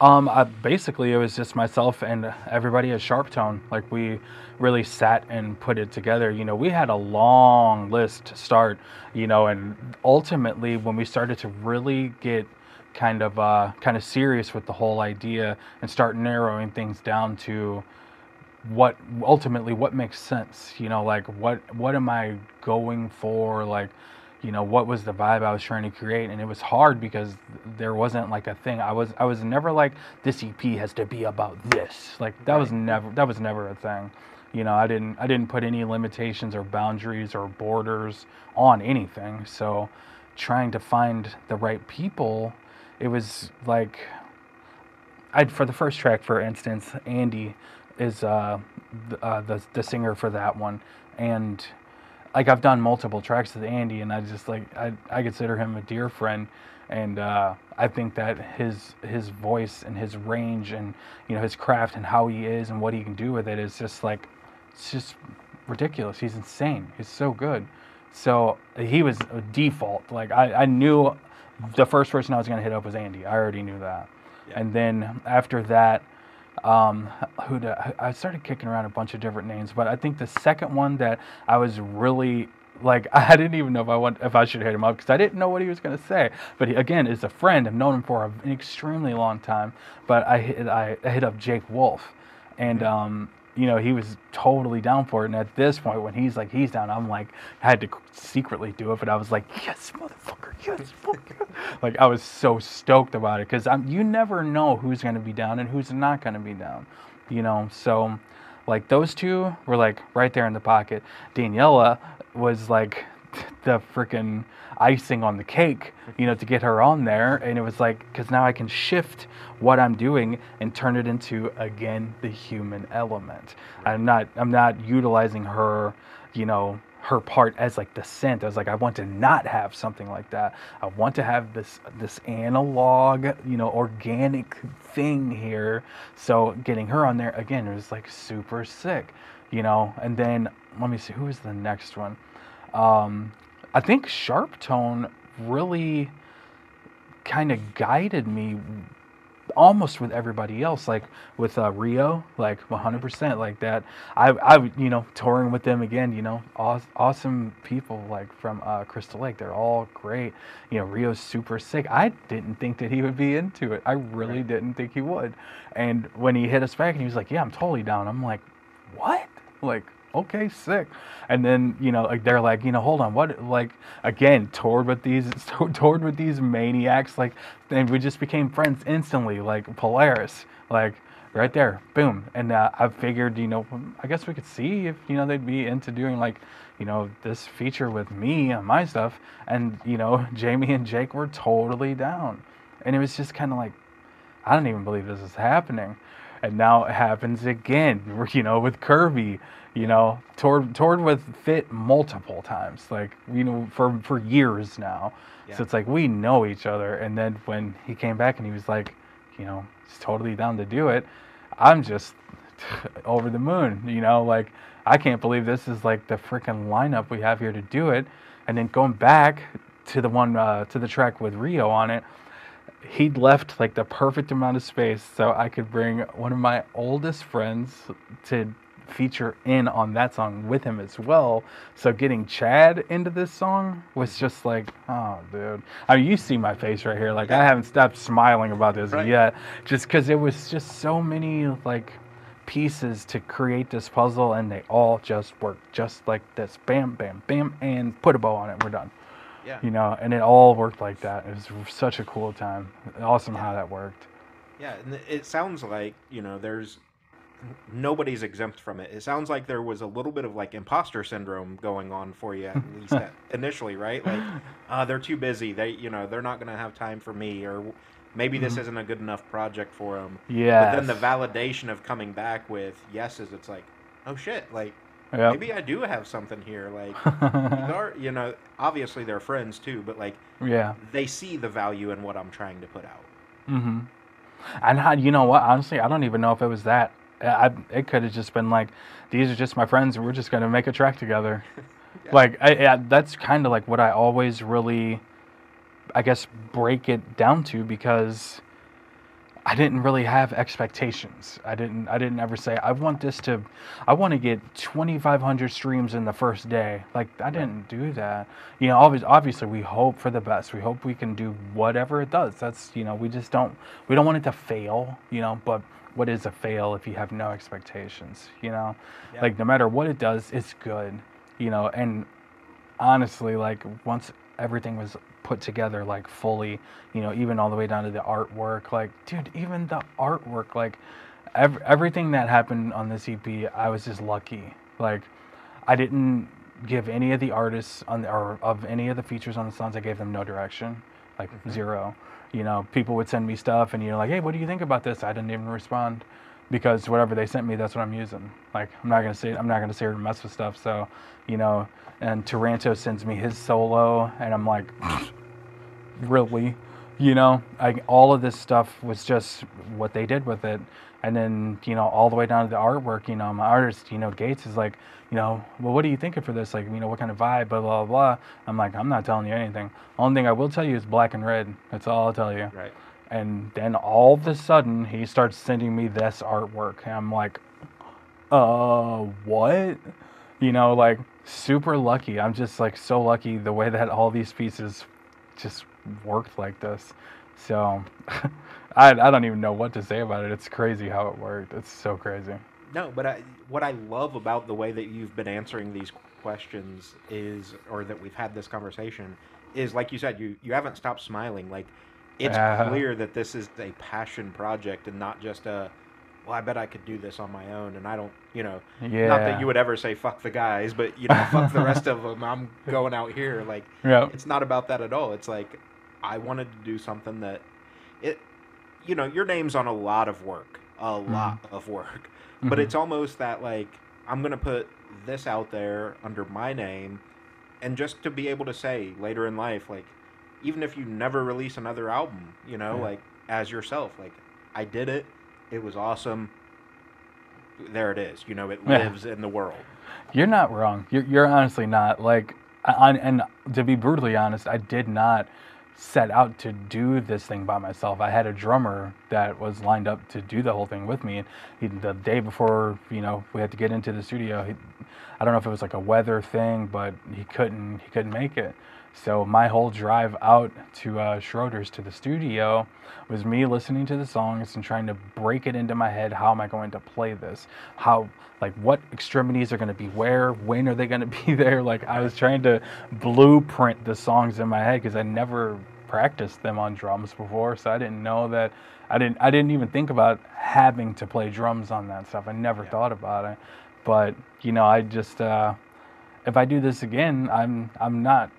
Um, I, basically, it was just myself and everybody at Sharp Tone. Like we really sat and put it together. You know, we had a long list to start. You know, and ultimately, when we started to really get kind of uh, kind of serious with the whole idea and start narrowing things down to what ultimately what makes sense. You know, like what what am I going for? Like you know what was the vibe I was trying to create, and it was hard because there wasn't like a thing. I was I was never like this EP has to be about this. Like that was never that was never a thing. You know, I didn't I didn't put any limitations or boundaries or borders on anything. So trying to find the right people, it was like I for the first track, for instance, Andy is uh, the, uh, the the singer for that one, and like I've done multiple tracks with Andy, and I just like I, I consider him a dear friend, and uh, I think that his his voice and his range and you know his craft and how he is and what he can do with it is just like it's just ridiculous. He's insane. He's so good. So he was a default. Like I, I knew the first person I was gonna hit up was Andy. I already knew that. Yeah. And then after that, um, who I, I started kicking around a bunch of different names, but I think the second one that I was really like I didn't even know if I want if I should hit him up because I didn't know what he was gonna say. But he, again, is a friend. I've known him for an extremely long time. But I hit I, I hit up Jake Wolf, and um, you know he was totally down for it. And at this point, when he's like he's down, I'm like I had to secretly do it, but I was like yes, motherfucker, yes, fuck yeah." like I was so stoked about it because you never know who's gonna be down and who's not gonna be down, you know. So like those two were like right there in the pocket. Daniela was like the freaking icing on the cake, you know, to get her on there. And it was like, because now I can shift what I'm doing and turn it into again the human element. I'm not, I'm not utilizing her, you know, her part as like the scent. I was like, I want to not have something like that. I want to have this this analog, you know, organic thing here. So getting her on there again it was like super sick, you know. And then let me see who was the next one. Um, I think Sharp Tone really kind of guided me almost with everybody else like with uh, Ryo like 100% like that i i you know touring with them again you know aw- awesome people like from uh, crystal lake they're all great. You know Ryo's super sick. I didn't think that he would be into it. I really Right. didn't think he would. And when he hit us back and he was like yeah i'm totally down. I'm like what? Like okay sick. And then you know like they're like you know hold on what like again toured with these toured with these maniacs like and we just became friends instantly like polaris like right there boom. And uh, i figured you know i guess we could see if you know they'd be into doing like you know this feature with me and my stuff. And you know jamie and jake were totally down. And it was just kind of like I don't even believe this is happening. And now it happens again, you know, with Kirby, you know, toured, toured with Fit multiple times, like, you know, for, for years now. Yeah. So it's like we know each other. And then when he came back and he was like, you know, he's totally down to do it, I'm just over the moon, you know, like, I can't believe this is like the freaking lineup we have here to do it. And then going back to the one, uh, to the track with Ryo on it, he'd left like the perfect amount of space so I could bring one of my oldest friends to feature in on that song with him as well. So getting Chad into this song was just like, oh, dude. I mean, you see my face right here. Like, I haven't stopped smiling about this Right. yet, just because it was just so many like pieces to create this puzzle, and they all just work just like this. Bam, bam, bam, and put a bow on it. We're done Yeah. you know, and it all worked like that. It was such a cool time. Awesome how that worked. Yeah, and it sounds like you know there's nobody's exempt from it. It sounds like there was a little bit of like imposter syndrome going on for you at least at, initially, right? Like, uh, they're too busy. They, you know, they're not gonna have time for me, or maybe this isn't a good enough project for them. Yeah. But then the validation of coming back with yeses, it's like, oh shit, like Yep. maybe I do have something here. Like, are, you know, obviously they're friends too, but like yeah. they see the value in what I'm trying to put out. Mm-hmm. And how, you know what? Honestly, I don't even know if it was that. I, it could have just been like, these are just my friends, and we're just gonna make a track together. Yeah. Like, I, I, that's kind of like what I always really. I guess, break it down to because I didn't really have expectations. I didn't I didn't ever say I want this to I want to get 2500 streams in the first day. Like I didn't do that. You know, obviously, obviously we hope for the best. We hope we can do whatever it does. That's, you know, we just don't we don't want it to fail, you know, but what is a fail if you have no expectations, you know? Yeah. Like no matter what it does, it's good, you know, and honestly like once everything was put together like fully you know even all the way down to the artwork like dude even the artwork like ev- everything that happened on this ep i was just lucky like i didn't give any of the artists on the, or of any of the features on the songs i gave them no direction like mm-hmm. zero you know people would send me stuff and you're like hey what do you think about this? I didn't even respond because whatever they sent me that's what i'm using. Like i'm not gonna say i'm not gonna say or mess with stuff. So you know and Taranto sends me his solo and i'm like really? You know I, all of this stuff was just what they did with it and then you know all the way down to the artwork you know my artist you know gates is like you know well what are you thinking for this? Like you know what kind of vibe blah blah blah. I'm like i'm not telling you anything. Only thing i will tell you is black and red. That's all i'll tell you. Right. and then all of a sudden he starts sending me this artwork. And i'm like uh what? You know like super lucky. I'm just like so lucky the way that all these pieces just worked like this. So I, I don't even know what to say about it it's crazy how it worked it's so crazy No, but I, what I love about the way that you've been answering these questions is, or that we've had this conversation, is like you said, you you haven't stopped smiling. Like it's Yeah. clear that this is a passion project and not just a. Well, I bet I could do this on my own, and I don't, you know, yeah not that you would ever say fuck the guys, but you know, fuck the rest of them. I'm going out here. Like yeah it's not about that at all. It's like I wanted to do something that it you know, your name's on a lot of work. A lot of work. But Mhm. it's almost that like I'm going to put this out there under my name and just to be able to say later in life like even if you never release another album, you know, Yeah. like as yourself, like I did it. It was awesome. There it is. You know, it Yeah. lives in the world. You're not wrong. You're, you're honestly not. Like, I- and to be brutally honest, I did not set out to do this thing by myself. I had a drummer that was lined up to do the whole thing with me. And he, the day before, you know, we had to get into the studio. He, I don't know if it was like a weather thing, but he couldn't. He couldn't make it. So my whole drive out to uh, Schroeder's to the studio was me listening to the songs and trying to break it into my head. How am I going to play this? How like what extremities are going to be where? When are they going to be there? Like I was trying to blueprint the songs in my head because I never practiced them on drums before, so I didn't know that. I didn't. I didn't even think about having to play drums on that stuff. I never Yeah. thought about it. But you know, I just uh, if I do this again, I'm I'm not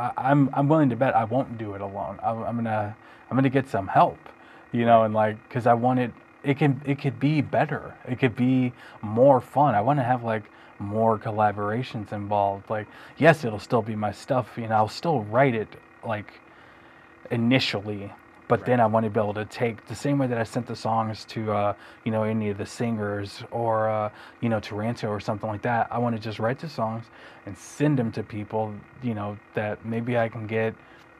I, I'm I'm willing to bet I won't do it alone. I'm, I'm gonna I'm gonna get some help, you know, and like because I want it. It can it could be better. It could be more fun. I want to have like more collaborations involved. Like yes, it'll still be my stuff. You know, I'll still write it like initially. But then I want to be able to take the same way that I sent the songs to, uh, you know, any of the singers or, uh, you know, Taranto or something like that. I want to just write the songs and send them to people, you know, that maybe I can get,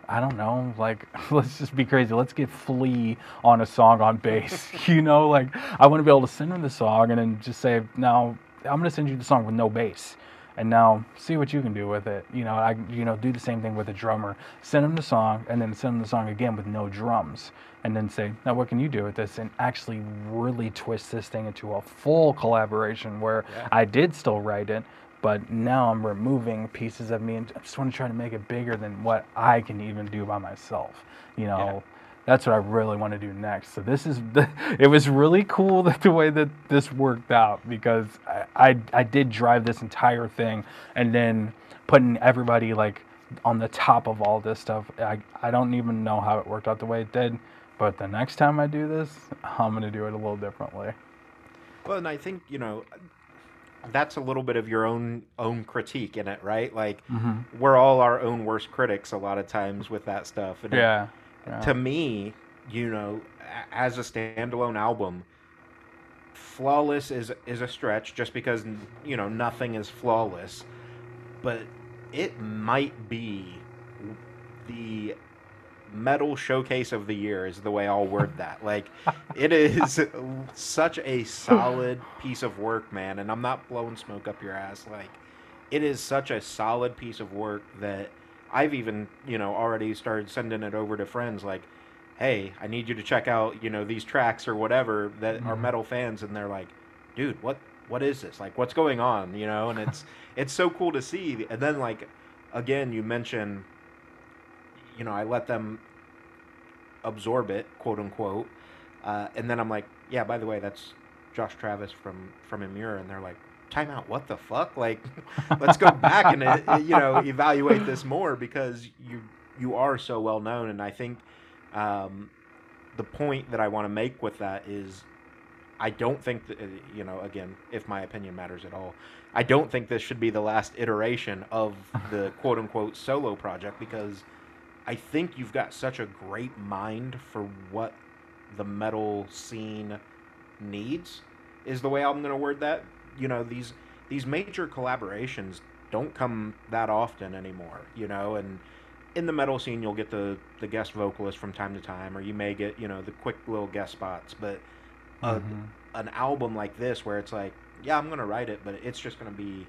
I don't know, like, let's just be crazy. Let's get Flea on a song on bass, you know, like, I want to be able to send them the song and then just say, now I'm going to send you the song with no bass. And now see what you can do with it. You know, I you know do the same thing with a drummer. Send them the song, and then send them the song again with no drums, and then say, now what can you do with this? And actually really twist this thing into a full collaboration where Yeah. I did still write it, but now I'm removing pieces of me and I just want to try to make it bigger than what I can even do by myself. You know, that's what I really want to do next. So this is the, it was really cool that the way that this worked out because I, I I did drive this entire thing and then putting everybody like on the top of all this stuff. I I don't even know how it worked out the way it did, but the next time I do this, I'm gonna do it a little differently. Well, and I think you know that's a little bit of your own own critique in it, right? Like Mm-hmm. we're all our own worst critics a lot of times with that stuff. And Yeah. Yeah. To me, you know, as a standalone album, flawless is is a stretch, just because you know nothing is flawless, but it might be the metal showcase of the year is the way I'll word that. Like, it is such a solid piece of work, man. And I'm not blowing smoke up your ass. Like, it is such a solid piece of work that I've even, you know, already started sending it over to friends. Like, hey, I need you to check out, you know, these tracks or whatever that are Mhm. metal fans, and they're like, dude, what, what is this? Like, what's going on? You know, and it's, it's so cool to see. And then, like, again, you mentioned, you know, I let them absorb it, quote unquote, uh, and then I'm like, yeah, by the way, that's Josh Travis from from Emmure, and they're like, time out, what the fuck? Like, let's go back and uh, you know evaluate this more because you you are so well known, and I think um, the point that I want to make with that is. I don't think that, uh, you know, again, if my opinion matters at all, I don't think this should be the last iteration of the quote unquote solo project because I think you've got such a great mind for what the metal scene needs is the way I'm going to word that. You know, these these major collaborations don't come that often anymore, you know, and in the metal scene you'll get the the guest vocalist from time to time or you may get, you know, the quick little guest spots, but uh, Mhm. an album like this where it's like, yeah, I'm going to write it, but it's just going to be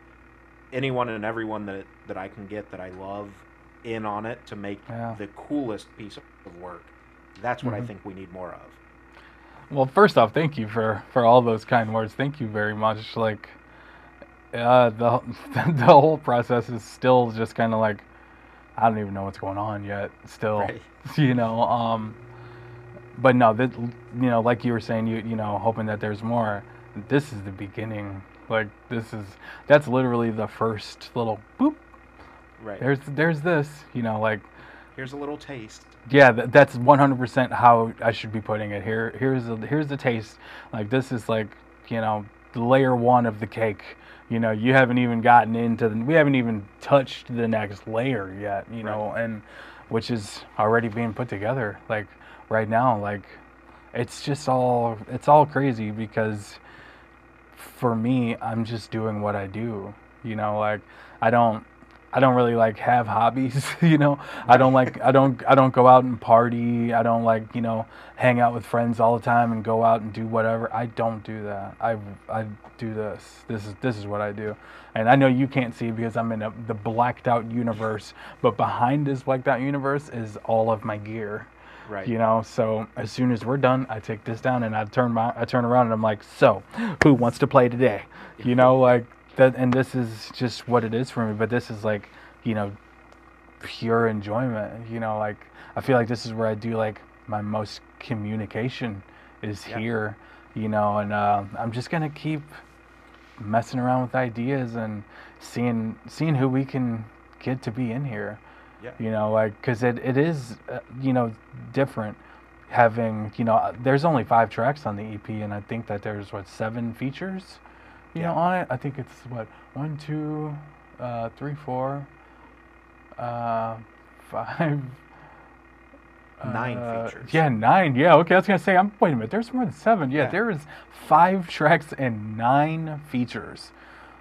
anyone and everyone that that I can get that I love in on it to make Yeah. the coolest piece of work. That's what I Mhm. think we need more of. Well, first off, thank you for for all those kind words. Thank you very much. Like, uh, the the whole process is still just kind of like, I don't even know what's going on yet. Still, Right. you know. Um, but no, that you know, like you were saying, you you know, hoping that there's more. This is the beginning. Like this is that's literally the first little boop. Right. There's there's this. You know, like Here's a little taste. Yeah, that's 100% how I should be putting it. Here, here's the here's the taste. Like this is like you know the layer one of the cake. You know, you haven't even gotten into the, we haven't even touched the next layer yet. You know, and which is already being put together. Like right now, like it's just all it's all crazy because for me, I'm just doing what I do. You know, like I don't I don't really like have hobbies, you know. I don't like I don't I don't go out and party. I don't like, you know, hang out with friends all the time and go out and do whatever. I don't do that. I I do this. This is this is what I do. And I know you can't see because I'm in a, the blacked out universe, but behind this blacked out universe is all of my gear Right. you know so as soon as we're done i take this down and i turn my i turn around and i'm like so who wants to play today you know like that and this is just what it is for me but this is like you know pure enjoyment you know like i feel like this is where i do like my most communication is Yeah. here you know and uh, i'm just gonna keep messing around with ideas and seeing seeing who we can get to be in here Yeah. you know like because it, it is uh, you know different having you know there's only five tracks on the ep and i think that there's what seven features you know on it i think it's what one two uh three four uh five Nine uh, features. Yeah, nine. Yeah, okay. I was gonna say, I'm wait a minute. There's more than seven. Yeah, Yeah. there is five tracks and nine features.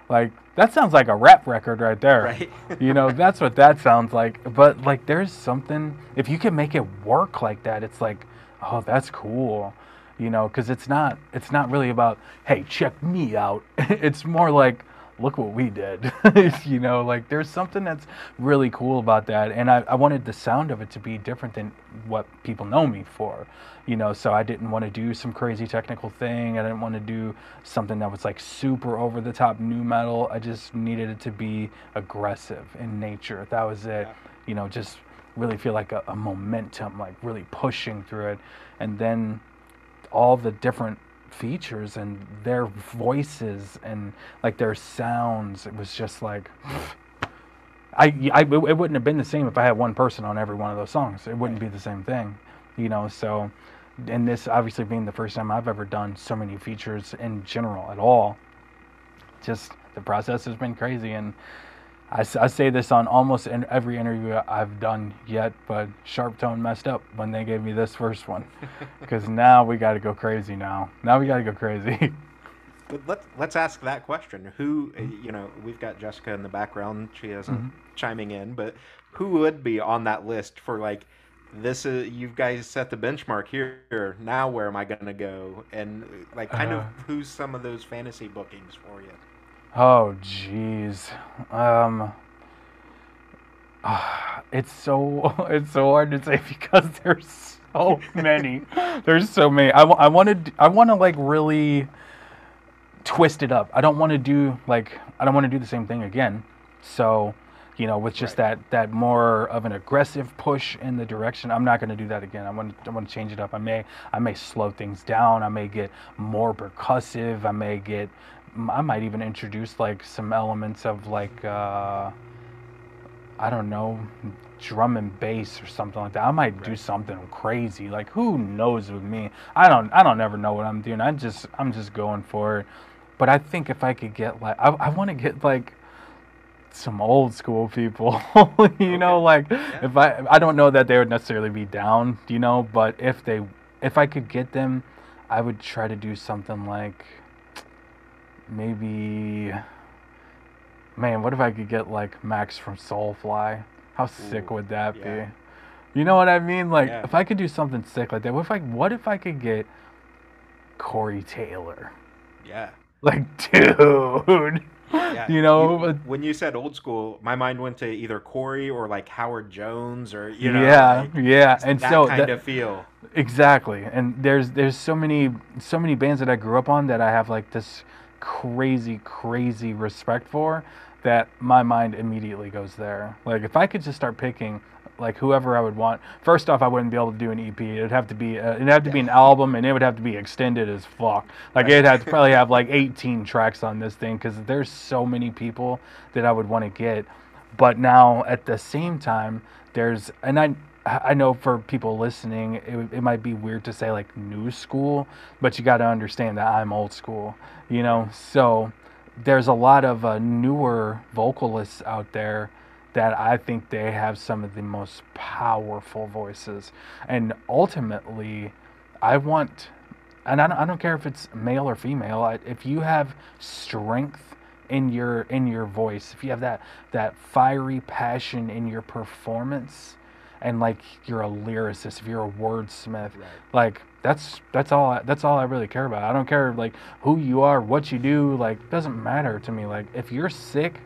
Like that sounds like a rap record right there. Right. you know, that's what that sounds like. But like, there's something. If you can make it work like that, it's like, oh, that's cool. You know, because it's not. It's not really about, hey, check me out. it's more like, look what we did. you know, like there's something that's really cool about that. And I, I wanted the sound of it to be different than what people know me for. You know, so I didn't want to do some crazy technical thing. I didn't want to do something that was like super over the top nu metal. I just needed it to be aggressive in nature. That was it. Yeah. You know, just really feel like a, a momentum, like really pushing through it. And then all the different features and their voices and like their sounds. It was just like I, I it wouldn't have been the same if I had one person on every one of those songs. It wouldn't be the same thing you know? So and this obviously being the first time I've ever done so many features in general at all just the process has been crazy. And I, s- I say this on almost in every interview I've done yet, but Sharp Tone messed up when they gave me this first one. Because now we got to go crazy now. Now we got to go crazy. But let's let's ask that question. Who uh, you know? We've got Jessica in the background. She isn't Mhm. chiming in, but who would be on that list for like? This is you guys set the benchmark here. Now where am I gonna go? And like, kind of Uh. who's some of those fantasy bookings for you? Oh, jeez. Um, ah, it's so it's so hard to say because there's so many. There's so many. I, I want to I want to like really twist it up. I don't want to do like I don't want to do the same thing again. So, you know, with just Right. that that more of an aggressive push in the direction, I'm not going to do that again. I want I want to change it up. I may I may slow things down. I may get more percussive. I may get I might even introduce like some elements of like uh I don't know, drum and bass or something like that. I might do something crazy. Like who knows with me? I don't I don't ever know what I'm doing. I just I'm just going for it. But I think if I could get like I, I want to get like some old school people, you know, Okay. like if I I don't know that they would necessarily be down, you know, but if they if I could get them, I would try to do something like maybe man, what if I could get like Max from Soulfly? How sick Ooh, would that yeah. be? You know what I mean? Like Yeah. if I could do something sick like that, what if I what if I could get Corey Taylor? Yeah. Like, dude. Yeah. You know, when you said old school, my mind went to either Corey or like Howard Jones or you know, yeah, like, yeah, and that so kind that- of feel. exactly. And there's there's so many so many bands that I grew up on that I have like this crazy crazy respect for that my mind immediately goes there. Like if I could just start picking like whoever I would want. First off, I wouldn't be able to do an EP. It'd have to be uh, it'd have to be an album, and it would have to be extended as fuck. Like Right. it'd have to probably have like 18 tracks on this thing because there's so many people that I would want to get. But now at the same time, there's and I I know for people listening, it, it might be weird to say like new school, but you got to understand that I'm old school, you know. So there's a lot of uh, newer vocalists out there that I think they have some of the most powerful voices, and ultimately, I want, and I don't, I don't care if it's male or female. I, if you have strength in your in your voice, if you have that that fiery passion in your performance, and like you're a lyricist, if you're a wordsmith, Right. like that's that's all I, that's all I really care about. I don't care like who you are, what you do, like doesn't matter to me. Like if you're sick,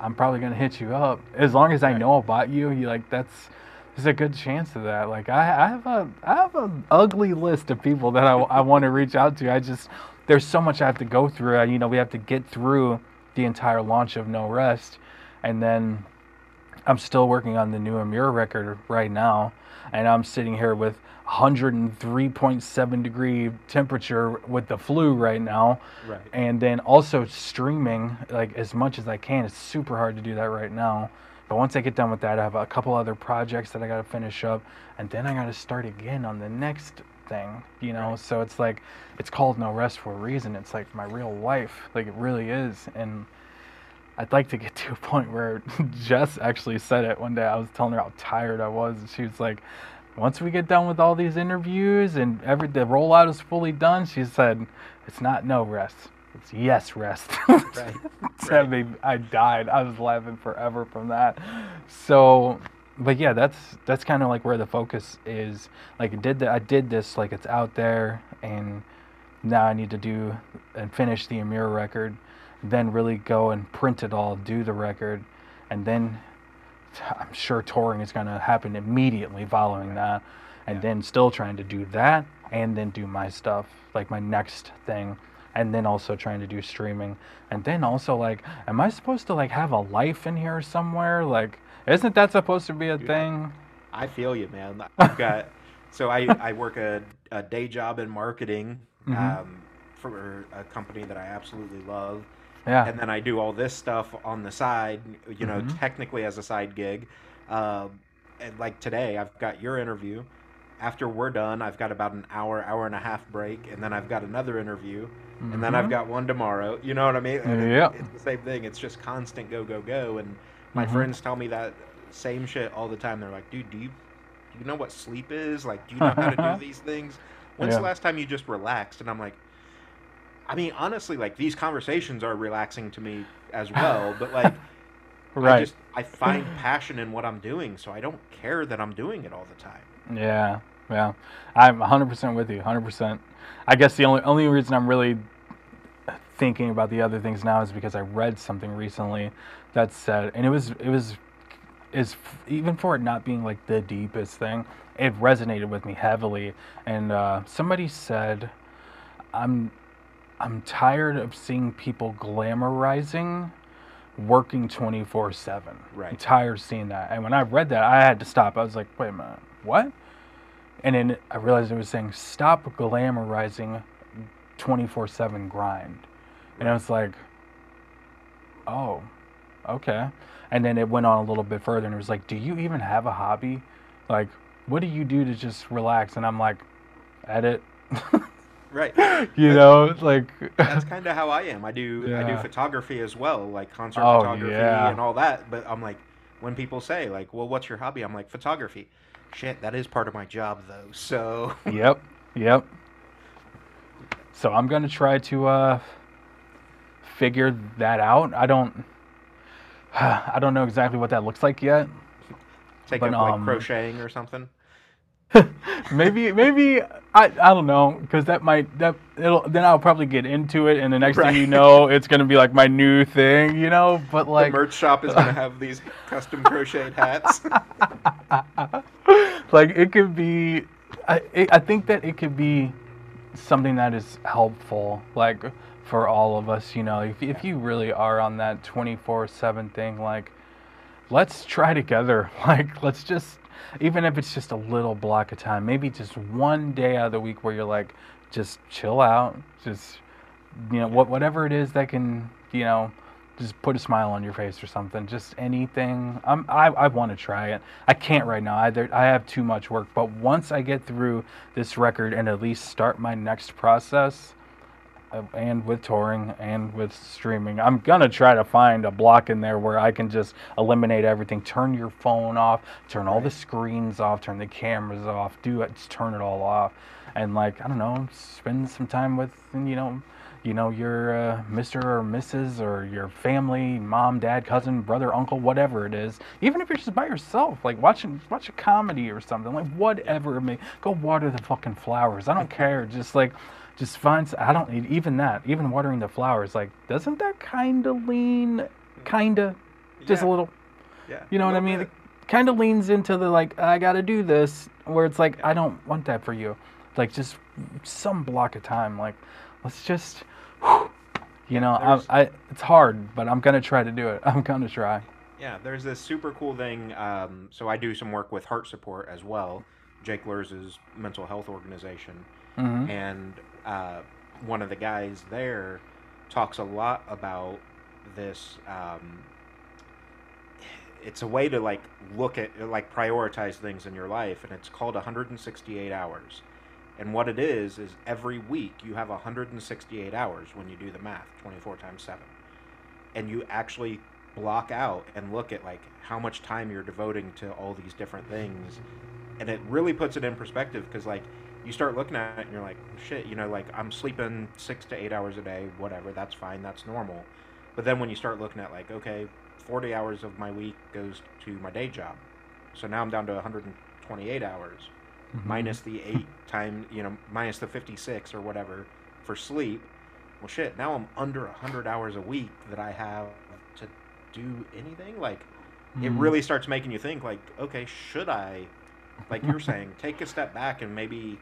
I'm probably gonna hit you up as long as I Right. know about you. You like that's there's a good chance of that. Like I, I have a I have an ugly list of people that I, I want to reach out to. I just there's so much I have to go through. Uh, You know, we have to get through the entire launch of No Rest, and then I'm still working on the new Emmure record right now, and I'm sitting here with 103.7 degree temperature with the flu right now, Right. and then also streaming like as much as I can. It's super hard to do that right now. But once I get done with that, I have a couple other projects that I got to finish up, and then I got to start again on the next thing. You know, Right. so it's like it's called No Rest for a reason. It's like my real life, like it really is, and. I'd like to get to a point where Jess actually said it one day. I was telling her how tired I was, and she was like, "Once we get done with all these interviews and every the rollout is fully done," she said, "It's not no rest, it's yes rest." Right. that made I died. I was laughing forever from that. So, but yeah, that's that's kind of like where the focus is. Like I did that. I did this. Like it's out there, and now I need to do and finish the Emmure record, then really go and print it all, do the record, and then I'm sure touring is going to happen immediately following that, and Yeah. then still trying to do that and then do my stuff, like my next thing, and then also trying to do streaming, and then also like, am I supposed to like have a life in here somewhere? Like, isn't that supposed to be a Dude, thing? I feel you, man. I've got so I I work a, a day job in marketing Mhm. um, for a company that I absolutely love, Yeah. and then I do all this stuff on the side. You know, Mhm. technically as a side gig. Um, and like today, I've got your interview. After we're done, I've got about an hour, hour and a half break, and then I've got another interview, and then I've Mhm. got one tomorrow. You know what I mean? And it- Yeah. It's the same thing. It's just constant go, go, go. And my Mhm. friends tell me that same shit all the time. They're like, dude, do you, do you know what sleep is? Like, do you know how to do these things? When's the last time you just relaxed? And I'm like, I mean, honestly, like these conversations are relaxing to me as well. But like, I just I find passion in what I'm doing, so I don't care that I'm doing it all the time. Yeah, yeah. I'm 100% with you. 100%. I guess the only only reason I'm really thinking about the other things now is because I read something recently that said, and it was it was is even for it not being like the deepest thing, it resonated with me heavily. And uh, somebody said, "I'm I'm tired of seeing people glamorizing." working 24 7 Right. i'm tired of seeing that. And when i read that i had to stop. I was like wait a minute what? And then i realized it was saying stop glamorizing 24 7 grind. And i was like oh okay. And then it went on a little bit further and it was like do you even have a hobby? Like what do you do to just relax? And i'm like edit Right. you know like That's kind of how I am. I do I do photography as well, like concert Oh, photography yeah. and all that. But I'm like, when people say like, "Well, what's your hobby?" I'm like, photography. Shit, that is part of my job though. So yep yep so i'm gonna try to uh figure that out i don't i don't know exactly what that looks like yet take But, up like um, crocheting or something. maybe maybe i i don't know because that might that it'll then i'll probably get into it and the next Right. thing you know it's gonna be like my new thing you know but like the merch shop is gonna have these custom crocheted hats. like it could be I, it, I think that it could be something that is helpful like for all of us you know if, if you really are on that 24-7 thing like let's try together like let's just even if it's just a little block of time maybe just one day out of the week where you're like just chill out just you know what whatever it is that can you know just put a smile on your face or something just anything. I'm, i i want to try it. I can't right now I, there, I have too much work but once i get through this record and at least start my next process and with touring and with streaming i'm gonna try to find a block in there where i can just eliminate everything. Turn your phone off turn all the screens off turn the cameras off do it just turn it all off. And like i don't know spend some time with you know you know your uh, mr or mrs or your family mom dad cousin brother uncle whatever it is. Even if you're just by yourself like watching watch a comedy or something like whatever it may go water the fucking flowers. I don't care just like just find I don't need even that even watering the flowers like doesn't that kind of lean kind of just a little Yeah. you know what I mean? kind of leans into the like I got to do this where it's like I don't want that for you. Like just some block of time like let's just you know, I, I it's hard, but I'm going to try to do it. I'm going to try. Yeah, there's this super cool thing. Um, so I do some work with Heart Support as well, Jake Luhrs's mental health organization, Mhm. and uh, one of the guys there talks a lot about this. Um, it's a way to like look at like prioritize things in your life, and it's called 168 hours. And what it is is every week you have 168 hours when you do the math, 24 times seven, and you actually block out and look at like how much time you're devoting to all these different things and it really puts it in perspective because like you start looking at it and you're like shit you know like i'm sleeping six to eight hours a day whatever that's fine that's normal but then when you start looking at like okay 40 hours of my week goes to my day job so now i'm down to 128 hours Mhm. minus the eight time you know minus the 56 or whatever for sleep well shit now i'm under 100 hours a week that i have to do anything like it Mhm. really starts making you think like okay should i like you're saying take a step back and maybe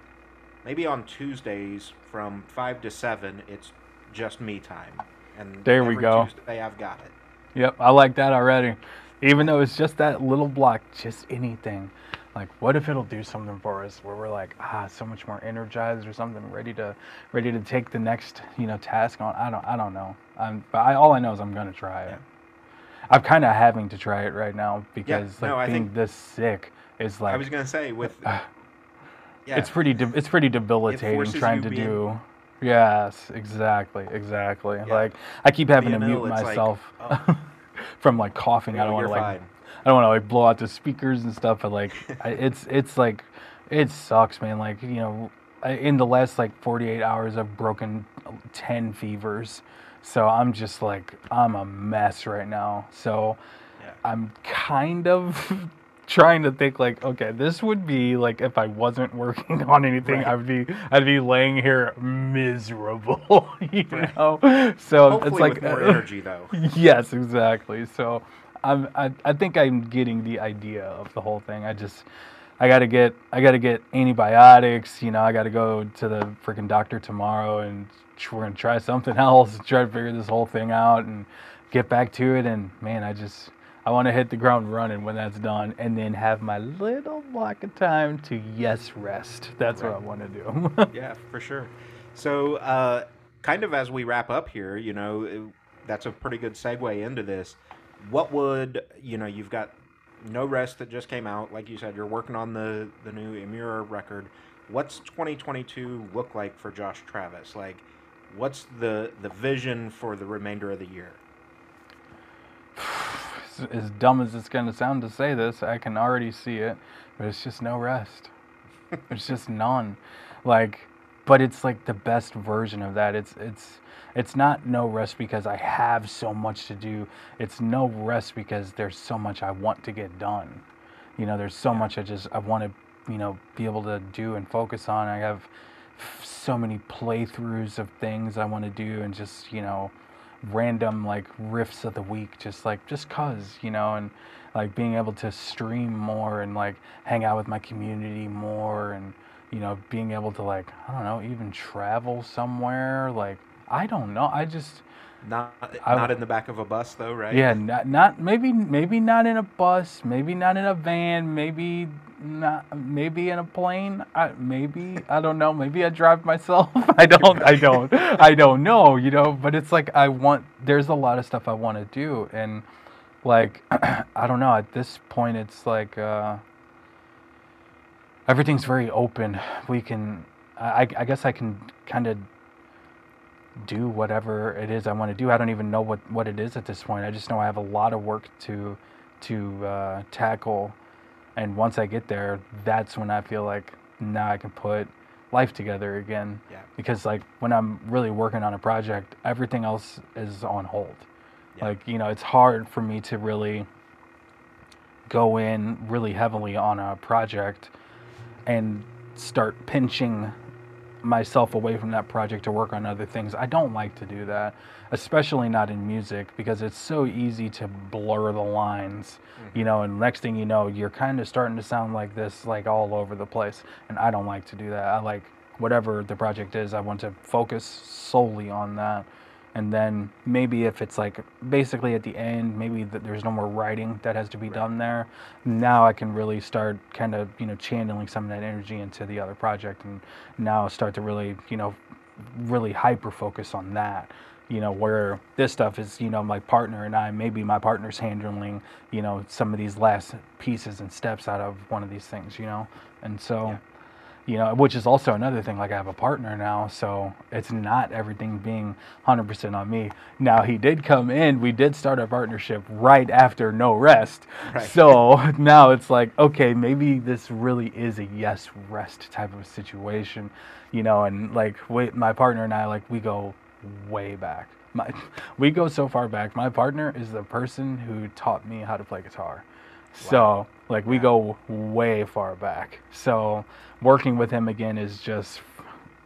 maybe on tuesdays from 5 to 7 it's just me time and There we go. tuesday i've got it Yep, I like that already. Even though it's just that little block, just anything. Like, what if it'll do something for us where we're like, ah, so much more energized or something, ready to, ready to take the next, you know, task on. I don't, I don't know. I'm, but I, all I know is I'm gonna try it. I'm kind of having to try it right now because like no, I being think- this sick is like, i was gonna say with Ah. Yeah it's pretty, de- it's pretty debilitating trying to being- do. Yes, exactly, exactly. Yeah. Like I keep having to Being mute it's like, myself oh. from like coughing. I don't want to like fine. I don't want to like blow out the speakers and stuff, but like I, it's it's like it sucks, man. Like you know, in the last like 48 hours, I've broken 10 fevers. So I'm just like, I'm a mess right now. So Yeah. I'm kind of trying to think like, okay, this would be like if I wasn't working on anything, Right. I'd be I'd be laying here miserable, you Right. know. So Hopefully it's like with more uh, energy though. yes, exactly. So I'm I, I think I'm getting the idea of the whole thing. I just I gotta get I gotta get antibiotics. You know, I gotta go to the freaking doctor tomorrow, and we're gonna try something else, try to figure this whole thing out, and get back to it. And man, I just I want to hit the ground running when that's done, and then have my little block of time to yes rest. That's what I want to do. yeah, for sure. So, uh, kind of as we wrap up here, you know, that's a pretty good segue into this. What would you know? You've got No Rest that just came out, like you said. You're working on the the new Emmure record. What's 2022 look like for Josh Travis? Like, what's the the vision for the remainder of the year? As- dumb as it's going to sound to say this, I can already see it, but it's just no rest. it's just none. Like, but it's like the best version of that. It's it's it's not no rest because I have so much to do. It's no rest because there's so much I want to get done. You know, there's so much I just I want to, you know, be able to do and focus on. I have f- so many playthroughs of things I want to do and just, you know, random like riffs of the week just like just cuz you know and like being able to stream more and like hang out with my community more and you know being able to like I don't know even travel somewhere like I don't know I just Not I- not in the back of a bus though, right? yeah not not maybe maybe not in a bus maybe not in a van maybe not maybe in a plane. I, maybe I don't know maybe I drive myself. I don't I don't I don't know you know but it's like I want there's a lot of stuff I want to do and like I don't know at this point it's like uh everything's very open. We can I, I guess I can kind of do whatever it is I want to do. I don't even know what, what it is at this point. I just know I have a lot of work to to uh, tackle, and once I get there, that's when I feel like now I can put life together again. Yeah. Because like when I'm really working on a project, everything else is on hold. Yeah. Like you know, it's hard for me to really go in really heavily on a project and start pinching myself away from that project to work on other things. I don't like to do that, especially not in music because it's so easy to blur the lines, you mm-hmm. know, and next thing you know, you're kind of starting to sound like this like all over the place, and I don't like to do that. I like whatever the project is, I want to focus solely on that. And then maybe if it's like basically at the end, maybe that there's no more writing that has to be done there. Now I can really start kind of you know channeling some of that energy into the other project, and now start to really you know really hyper focus on that. You know where this stuff is you know my partner and I maybe my partner's handling you know some of these last pieces and steps out of one of these things you know, and so Yeah. You know, which is also another thing. Like I have a partner now, so it's not everything being 100% on me. Now he did come in. We did start our partnership right after No Rest. Right. So now it's like, okay, maybe this really is a yes rest type of situation, you know. And like, wait, my partner and I, like, we go way back. My, we go so far back. My partner is the person who taught me how to play guitar. So, like, we go way far back. So, working with him again is just,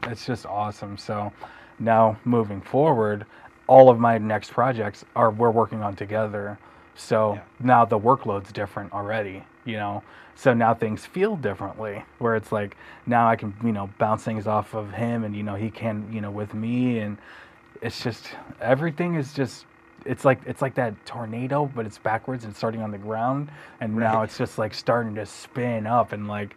it's just awesome. So, now moving forward, all of my next projects are we're working on together. So Yeah. now the workload's different already, you know. So now things feel differently, where it's like now I can, you know, bounce things off of him, and you know he can, you know, with me, and it's just everything is just it's like it's like that tornado but it's backwards and starting on the ground and now it's just like starting to spin up and like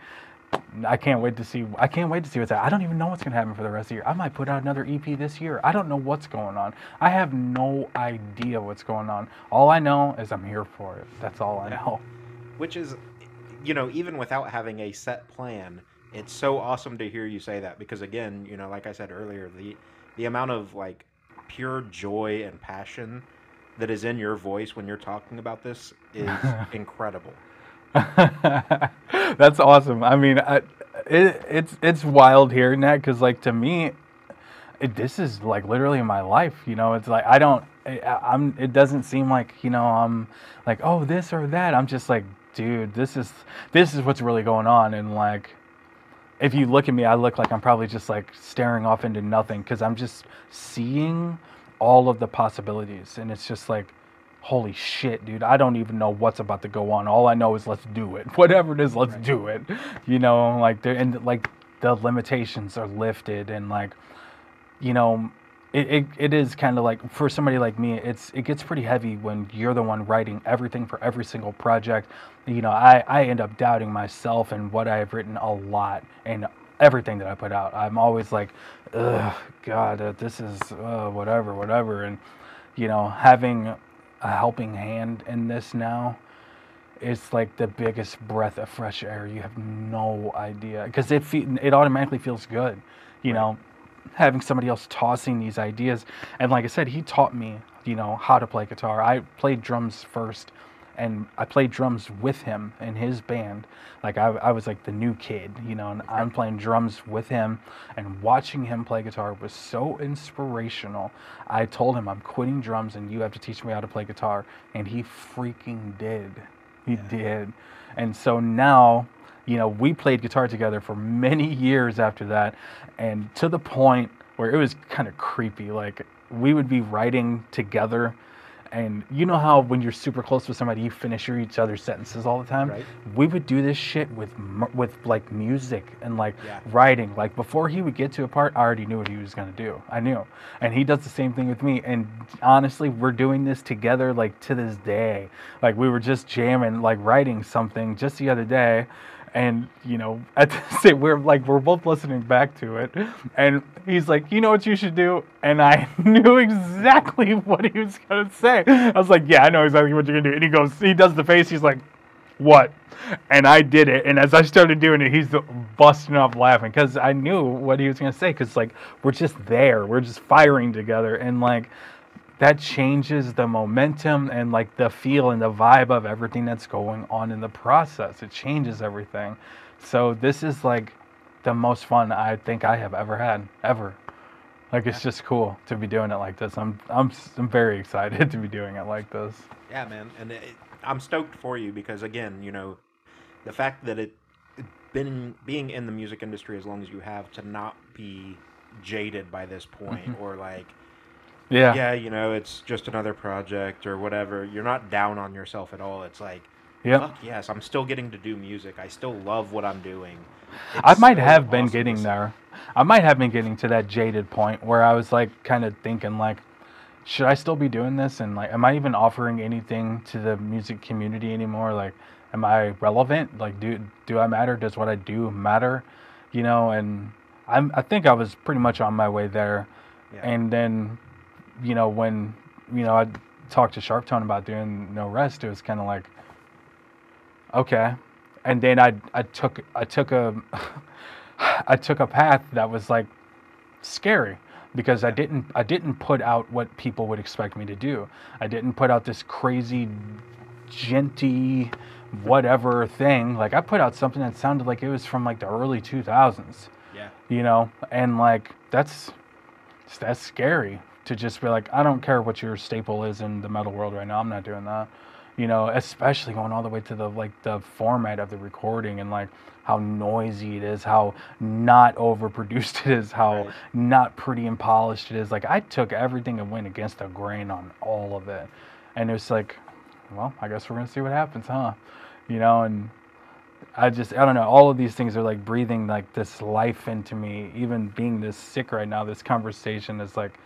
I can't wait to see I can't wait to see what's I don't even know what's gonna happen for the rest of the year. I might put out another EP this year. I don't know what's going on. I have no idea what's going on. All I know is I'm here for it. That's all I know. which is you know even without having a set plan it's so awesome to hear you say that because again you know like i said earlier the the amount of like pure joy and passion that is in your voice when you're talking about this is incredible That's awesome. I mean, I, it, it's it's wild hearing that because like to me, it, this is like literally my life. You know, it's like I don't. I, I'm. It doesn't seem like you know I'm like oh this or that. I'm just like dude, this is this is what's really going on, and like if you look at me, I look like I'm probably just like staring off into nothing because I'm just seeing all of the possibilities, and it's just like holy shit, dude, I don't even know what's about to go on. All I know is let's do it. Whatever it is, let's right. do it. You know, like there and like the limitations are lifted and like you know, it, it, it is kind of like for somebody like me, it's it gets pretty heavy when you're the one writing everything for every single project. You know, I, I end up doubting myself and what I've written a lot and everything that I put out. I'm always like, ugh, God, uh, this is uh, whatever, whatever. And, you know, having a helping hand in this now it's like the biggest breath of fresh air. You have no idea. Because it fe- it automatically feels good you know? Having somebody else tossing these ideas. And like i said he taught me you know how to play guitar. I played drums first and I played drums with him in his band. Like I, I was like the new kid, you know, and I'm playing drums with him and watching him play guitar was so inspirational. I told him I'm quitting drums and you have to teach me how to play guitar, and he freaking did. He yeah. did. And so now, you know, we played guitar together for many years after that, and to the point where it was kind of creepy. Like we would be writing together and you know how when you're super close with somebody, you finish your each other's sentences all the time. Right. We would do this shit with with like music and like yeah. writing. Like before he would get to a part, I already knew what he was gonna do. I knew, and he does the same thing with me. And honestly, we're doing this together like to this day. Like we were just jamming, like writing something just the other day and you know at the same we're like we're both listening back to it and he's like you know what you should do? And i knew exactly what he was going to say. I was like yeah i know exactly what you're going to do. And he goes he does the face he's like what? And i did it and as i started doing it he's busting up laughing because i knew what he was going to say because like we're just there we're just firing together and like that changes the momentum and like the feel and the vibe of everything that's going on in the process. It changes everything. So this is like the most fun I think I have ever had ever. Like it's just cool to be doing it like this. I'm I'm I'm very excited to be doing it like this. Yeah, man, and it, I'm stoked for you because again, you know, the fact that it been being in the music industry as long as you have to not be jaded by this point mm-hmm. or like yeah. Yeah you know it's just another project or whatever. You're not down on yourself at all. It's like yeah yes i'm still getting to do music. I still love what i'm doing. It's i might so have awesome been getting there. I might have been getting to that jaded point where i was like kind of thinking like should i still be doing this? And like am i even offering anything to the music community anymore? Like am i relevant? Like do do i matter? Does what i do matter? You know and i'm i think i was pretty much on my way there. Yeah. and then you know, when, you know, I talked to Sharptone about doing no rest, it was kind of like, okay. And then I, I took, I took a, I took a path that was like scary because I didn't, I didn't put out what people would expect me to do. I didn't put out this crazy, djenty, whatever thing. Like I put out something that sounded like it was from like the early 2000s. Yeah. You know, and like that's that's scary to just be like, I don't care what your staple is in the metal world right now. I'm not doing that. You know, especially going all the way to the like the format of the recording and like how noisy it is, how not overproduced it is, how right. not pretty and polished it is. Like I took everything and went against the grain on all of it. And it was like, well, I guess we're gonna see what happens, huh? You know, and I just I don't know. All of these things are like breathing like this life into me. Even being this sick right now, this conversation is like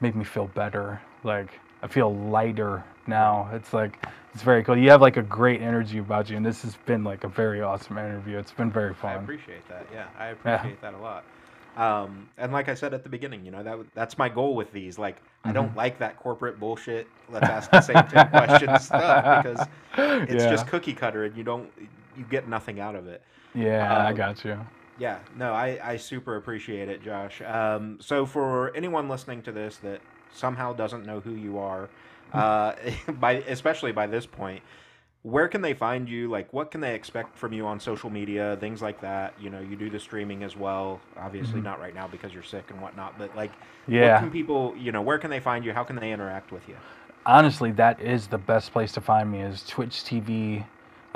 made me feel better. Like I feel lighter now. It's like it's very cool. You have like a great energy about you, and this has been like a very awesome interview. It's been very fun. I appreciate that. Yeah, I appreciate yeah. that a lot. Um, and like I said at the beginning, you know that that's my goal with these. Like mm-hmm. I don't mm-hmm. like that corporate bullshit. Let's ask the same ten questions stuff because it's yeah. just cookie cutter, and you don't you get nothing out of it. Yeah, um, I got you. Yeah, no, I, I super appreciate it, Josh. Um, so for anyone listening to this that somehow doesn't know who you are, hmm. uh, by especially by this point, where can they find you? Like, what can they expect from you on social media, things like that? You know, you do the streaming as well. Obviously, not right now because you're sick and whatnot. But like, what Yeah. can people? You know, where can they find you? How can they interact with you? honestly, that is the best place to find me is Twitch TV,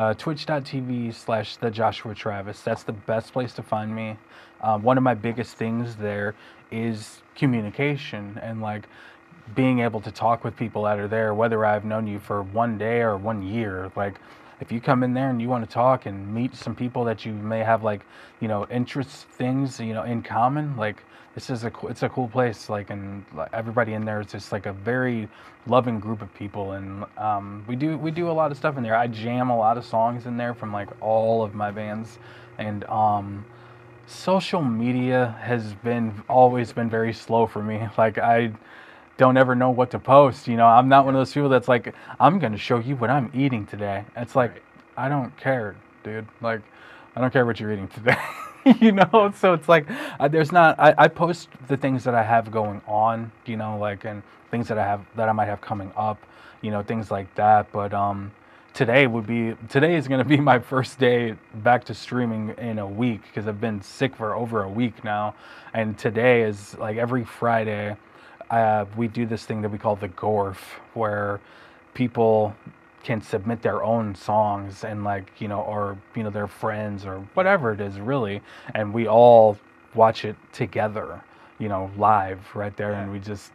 uh, twitch.tv slash the Joshua Travis. That's the best place to find me. Um, one of my biggest things there is communication and like being able to talk with people that are there, whether I've known you for one day or one year. Like, if you come in there and you want to talk and meet some people that you may have like, you know, interest things, you know, in common, like this is a it's a cool place. Like, and like, everybody in there is just like a very loving group of people. And um, we do we do a lot of stuff in there. I jam a lot of songs in there from like all of my bands, and um, social media has been always been very slow for me. Like I don't ever know what to post. You know, I'm not one of those people that's like, I'm gonna show you what I'm eating today. It's like. I don't care, dude. Like, I don't care what you're eating today. you know, so it's like, uh, there's not. I, I post the things that I have going on. You know, like and things that I have that I might have coming up. You know, things like that. But um, today would be today is going to be my first day back to streaming in a week because I've been sick for over a week now, and today is like every Friday. Uh, we do this thing that we call the Gorf, where people can submit their own songs and like you know or you know their friends or whatever it is really. And we all watch it together you know live right there. And we just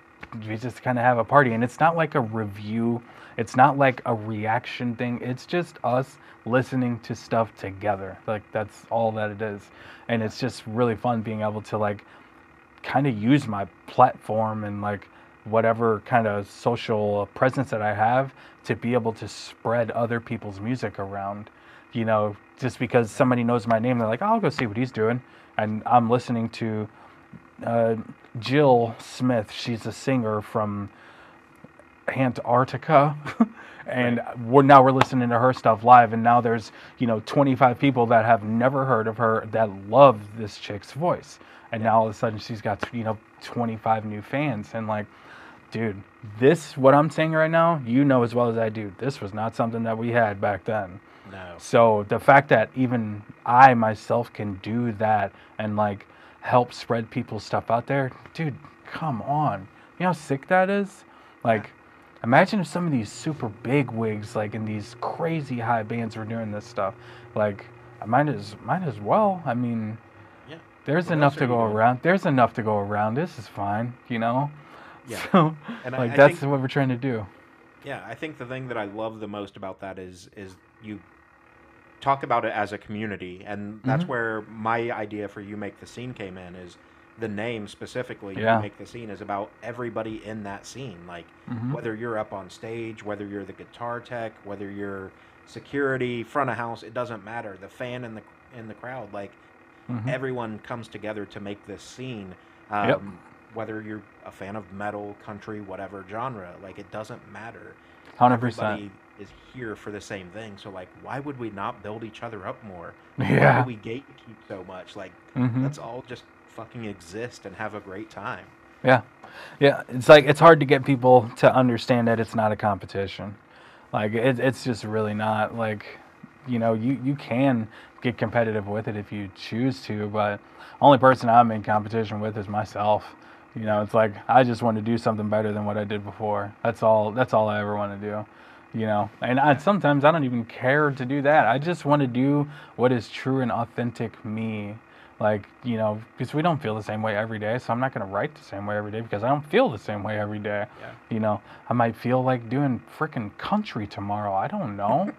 we just kind of have a party. And it's not like a review. It's not like a reaction thing. It's just us listening to stuff together. Like that's all that it is. And it's just really fun being able to like kind of use my platform and like whatever kind of social presence that I have to be able to spread other people's music around. You know, just because somebody knows my name, they're like, "Oh, I'll go see what he's doing. And I'm listening to uh, Jill Smith. She's a singer from Antarctica. and we're now we're listening to her stuff live and now there's you know 25 people that have never heard of her that love this chick's voice and now all of a sudden she's got you know 25 new fans and like dude this what i'm saying right now you know as well as i do this was not something that we had back then No. so the fact that even I myself can do that and like help spread people's stuff out there, dude, come on. You know how sick that is? Like imagine if some of these super big wigs like in these crazy high bands were doing this stuff. Like I might as might as well. I mean Yeah. there's What enough to go doing? around. There's enough to go around. This is fine, you know? Yeah. So And like I that's think- what we're trying to do. Yeah, I think the thing that I love the most about that is is you talk about it as a community, and that's Mhm. where my idea for you make the scene came in. Is the name specifically Yeah. you make the scene is about everybody in that scene, like Mhm. whether you're up on stage, whether you're the guitar tech, whether you're security, front of house, it doesn't matter. The fan in the in the crowd, like Mhm. everyone comes together to make this scene. Um, Yep. Whether you're a fan of metal, country, whatever genre, like it doesn't matter. 100%. Everybody is here for the same thing. So like, why would we not build each other up more? Yeah. Why do we gatekeep so much? Like, Mhm. let's all just fucking exist and have a great time. Yeah. Yeah. It's like it's hard to get people to understand that it's not a competition. Like it, it's just really not like you know, you, you can get competitive with it if you choose to, but only person I'm in competition with is myself. You know, it's like I just want to do something better than what I did before. That's all that's all I ever want to do. You know, and I, sometimes I don't even care to do that. I just want to do what is true and authentic me like you know because we don't feel the same way every day so i'm not going to write the same way every day because i don't feel the same way every day Yeah. you know i might feel like doing freaking country tomorrow i don't know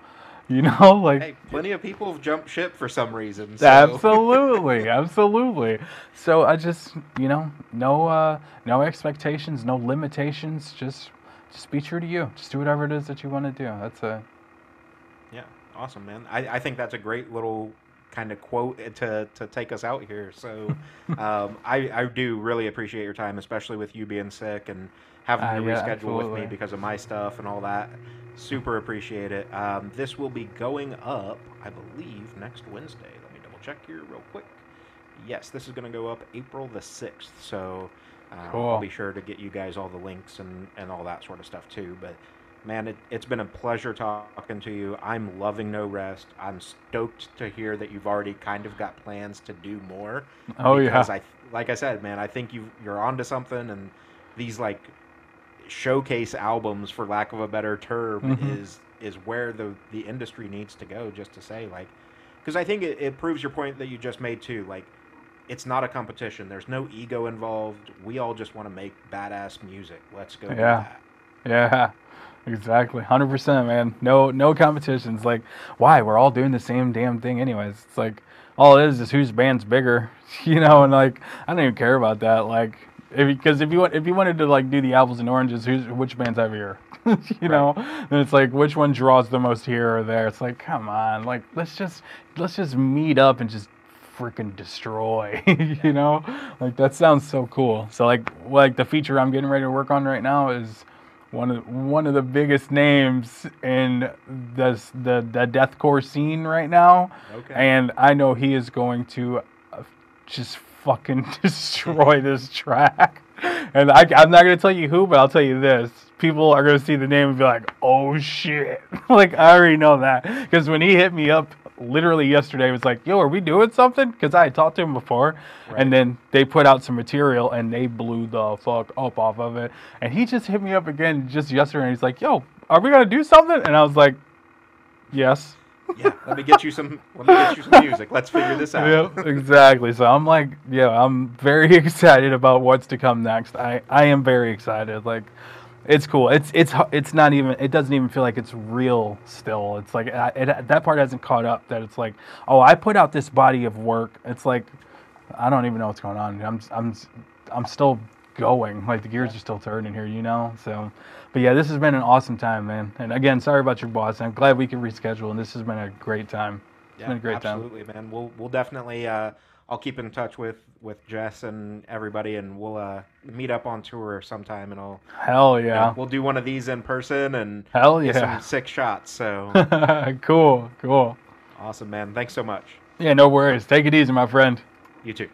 you know like Hey, plenty of people have jumped ship for some reason. So. absolutely absolutely so i just you know no uh no expectations no limitations just just be true to you just do whatever it is that you want to do that's a Yeah, awesome, man. I, I think that's a great little kind of quote to, to take us out here. So um, I, I do really appreciate your time, especially with you being sick and having Ah, to yeah, reschedule with me because of my stuff and all that. Super appreciate it. Um, this will be going up, I believe, next Wednesday. Let me double check here real quick. Yes, this is going to go up April the 6th. So uh, I'll be sure to get you guys all the links and, and all that sort of stuff too. But man, it, it's been a pleasure talking to you. I'm loving No Rest. I'm stoked to hear that you've already kind of got plans to do more. Oh yeah. because I, like I said, man, I think you you're onto something, and these like showcase albums, for lack of a better term, Mhm. is is where the the industry needs to go. Just to say, like, because I think it, it proves your point that you just made too. Like, it's not a competition. There's no ego involved. We all just want to make badass music. Let's go. Yeah. Yeah, exactly. Hundred percent, man. No, no competitions. Like, why? We're all doing the same damn thing, anyways. It's like all it is is whose band's bigger, you know. And like, I don't even care about that. Like, because if you if you wanted to like do the apples and oranges, who's which band's heavier, you know? And it's like which one draws the most here or there. It's like, come on, like let's just let's just meet up and just freaking destroy you know like that sounds so cool so like like the feature i'm getting ready to work on right now is one of one of the biggest names in the the, the deathcore scene right now Okay. and i know he is going to uh, just fucking destroy this track. And I, i'm not going to tell you who but i'll tell you this. People are going to see the name and be like oh shit. Like i already know that. Because when he hit me up literally yesterday was like yo are we doing something? Because i had talked to him before. Right. and then they put out some material and they blew the fuck up off of it. And he just hit me up again just yesterday and he's like yo are we going to do something? And i was like yes yeah. Let me get you some. Let me get you some music. Let's figure this out. Yep, exactly. So I'm like, yeah, I'm very excited about what's to come next. I, I am very excited. Like, it's cool. It's it's it's not even. It doesn't even feel like it's real still. It's like I- it, that part hasn't caught up. That it's like, oh, I put out this body of work. It's like, I don't even know what's going on. I'm I'm I'm still going. Like the gears are still turning here, you know. So, but yeah, this has been an awesome time, man. And again, sorry about your boss. I'm glad we could reschedule, and this has been a great time. It's been a great time. absolutely, man. We'll we'll definitely. Uh, I'll keep in touch with with Jess and everybody, and we'll uh, meet up on tour sometime, and I'll. Hell you know, yeah. we'll do one of these in person and Hell get yeah. some sick shots. So cool, cool. awesome, man. Thanks so much. Yeah, no worries. Take it easy, my friend. You too.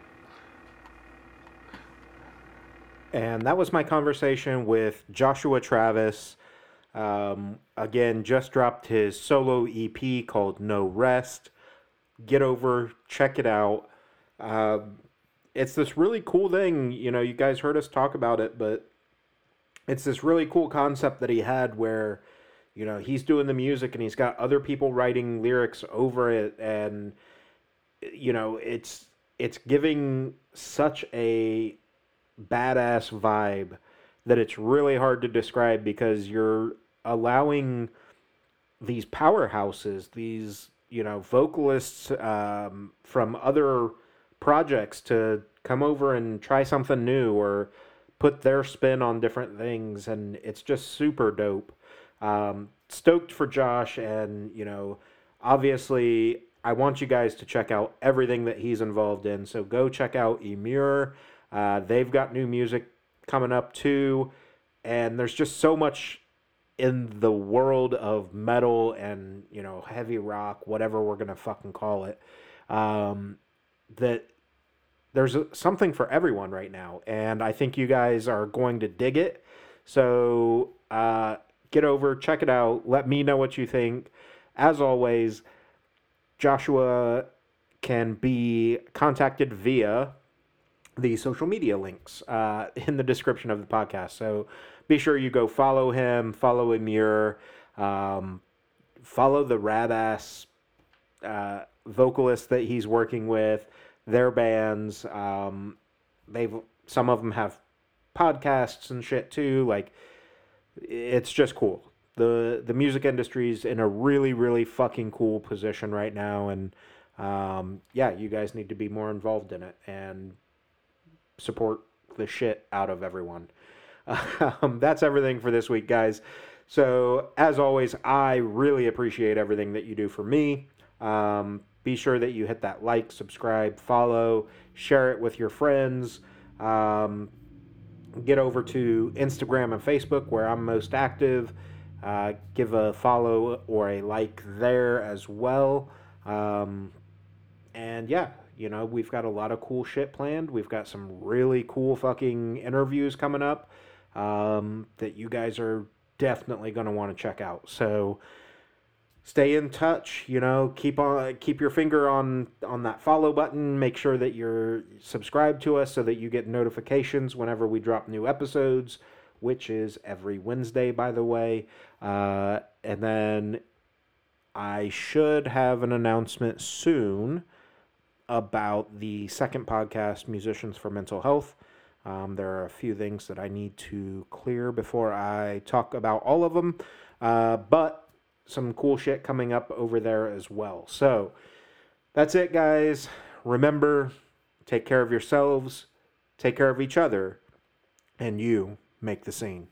And that was my conversation with Joshua Travis. Um, again, just dropped his solo EP called No Rest. Get over, check it out. Um it's this really cool thing. You know, you guys heard us talk about it, but it's this really cool concept that he had where, you know, he's doing the music and he's got other people writing lyrics over it and you know it's it's giving such a badass vibe that it's really hard to describe because you're allowing these powerhouses these you know vocalists um, from other projects to come over and try something new or put their spin on different things and it's just super dope. Um, stoked for josh and you know obviously i want you guys to check out everything that he's involved in. So go check out Emmure uh, they've got new music coming up too. And there's just so much in the world of metal and you know heavy rock whatever we're gonna fucking call it um, that there's a, something for everyone right now. And i think you guys are going to dig it. So uh, get over check it out. Let me know what you think. As always joshua can be contacted via the social media links uh, in the description of the podcast. So be sure you go follow him, follow Emmure, um, follow the rad ass uh, vocalists that he's working with, their bands. Um, they've some of them have podcasts and shit too. Like it's just cool. the The music industry's in a really, really fucking cool position right now, and um, yeah, you guys need to be more involved in it and support the shit out of everyone. Um, that's everything for this week, guys. So, as always, I really appreciate everything that you do for me. Um, be sure that you hit that like, subscribe, follow, share it with your friends. Um, get over to Instagram and Facebook where I'm most active. Uh, give a follow or a like there as well. Um, and yeah, you know, we've got a lot of cool shit planned. We've got some really cool fucking interviews coming up um, that you guys are definitely going to want to check out. So stay in touch, you know, keep on keep your finger on on that follow button, make sure that you're subscribed to us so that you get notifications whenever we drop new episodes, which is every Wednesday by the way. Uh, and then I should have an announcement soon about the second podcast, Musicians for Mental Health. Um, there are a few things that I need to clear before I talk about all of them, uh, but some cool shit coming up over there as well. So that's it, guys. Remember, take care of yourselves, take care of each other, and you make the scene.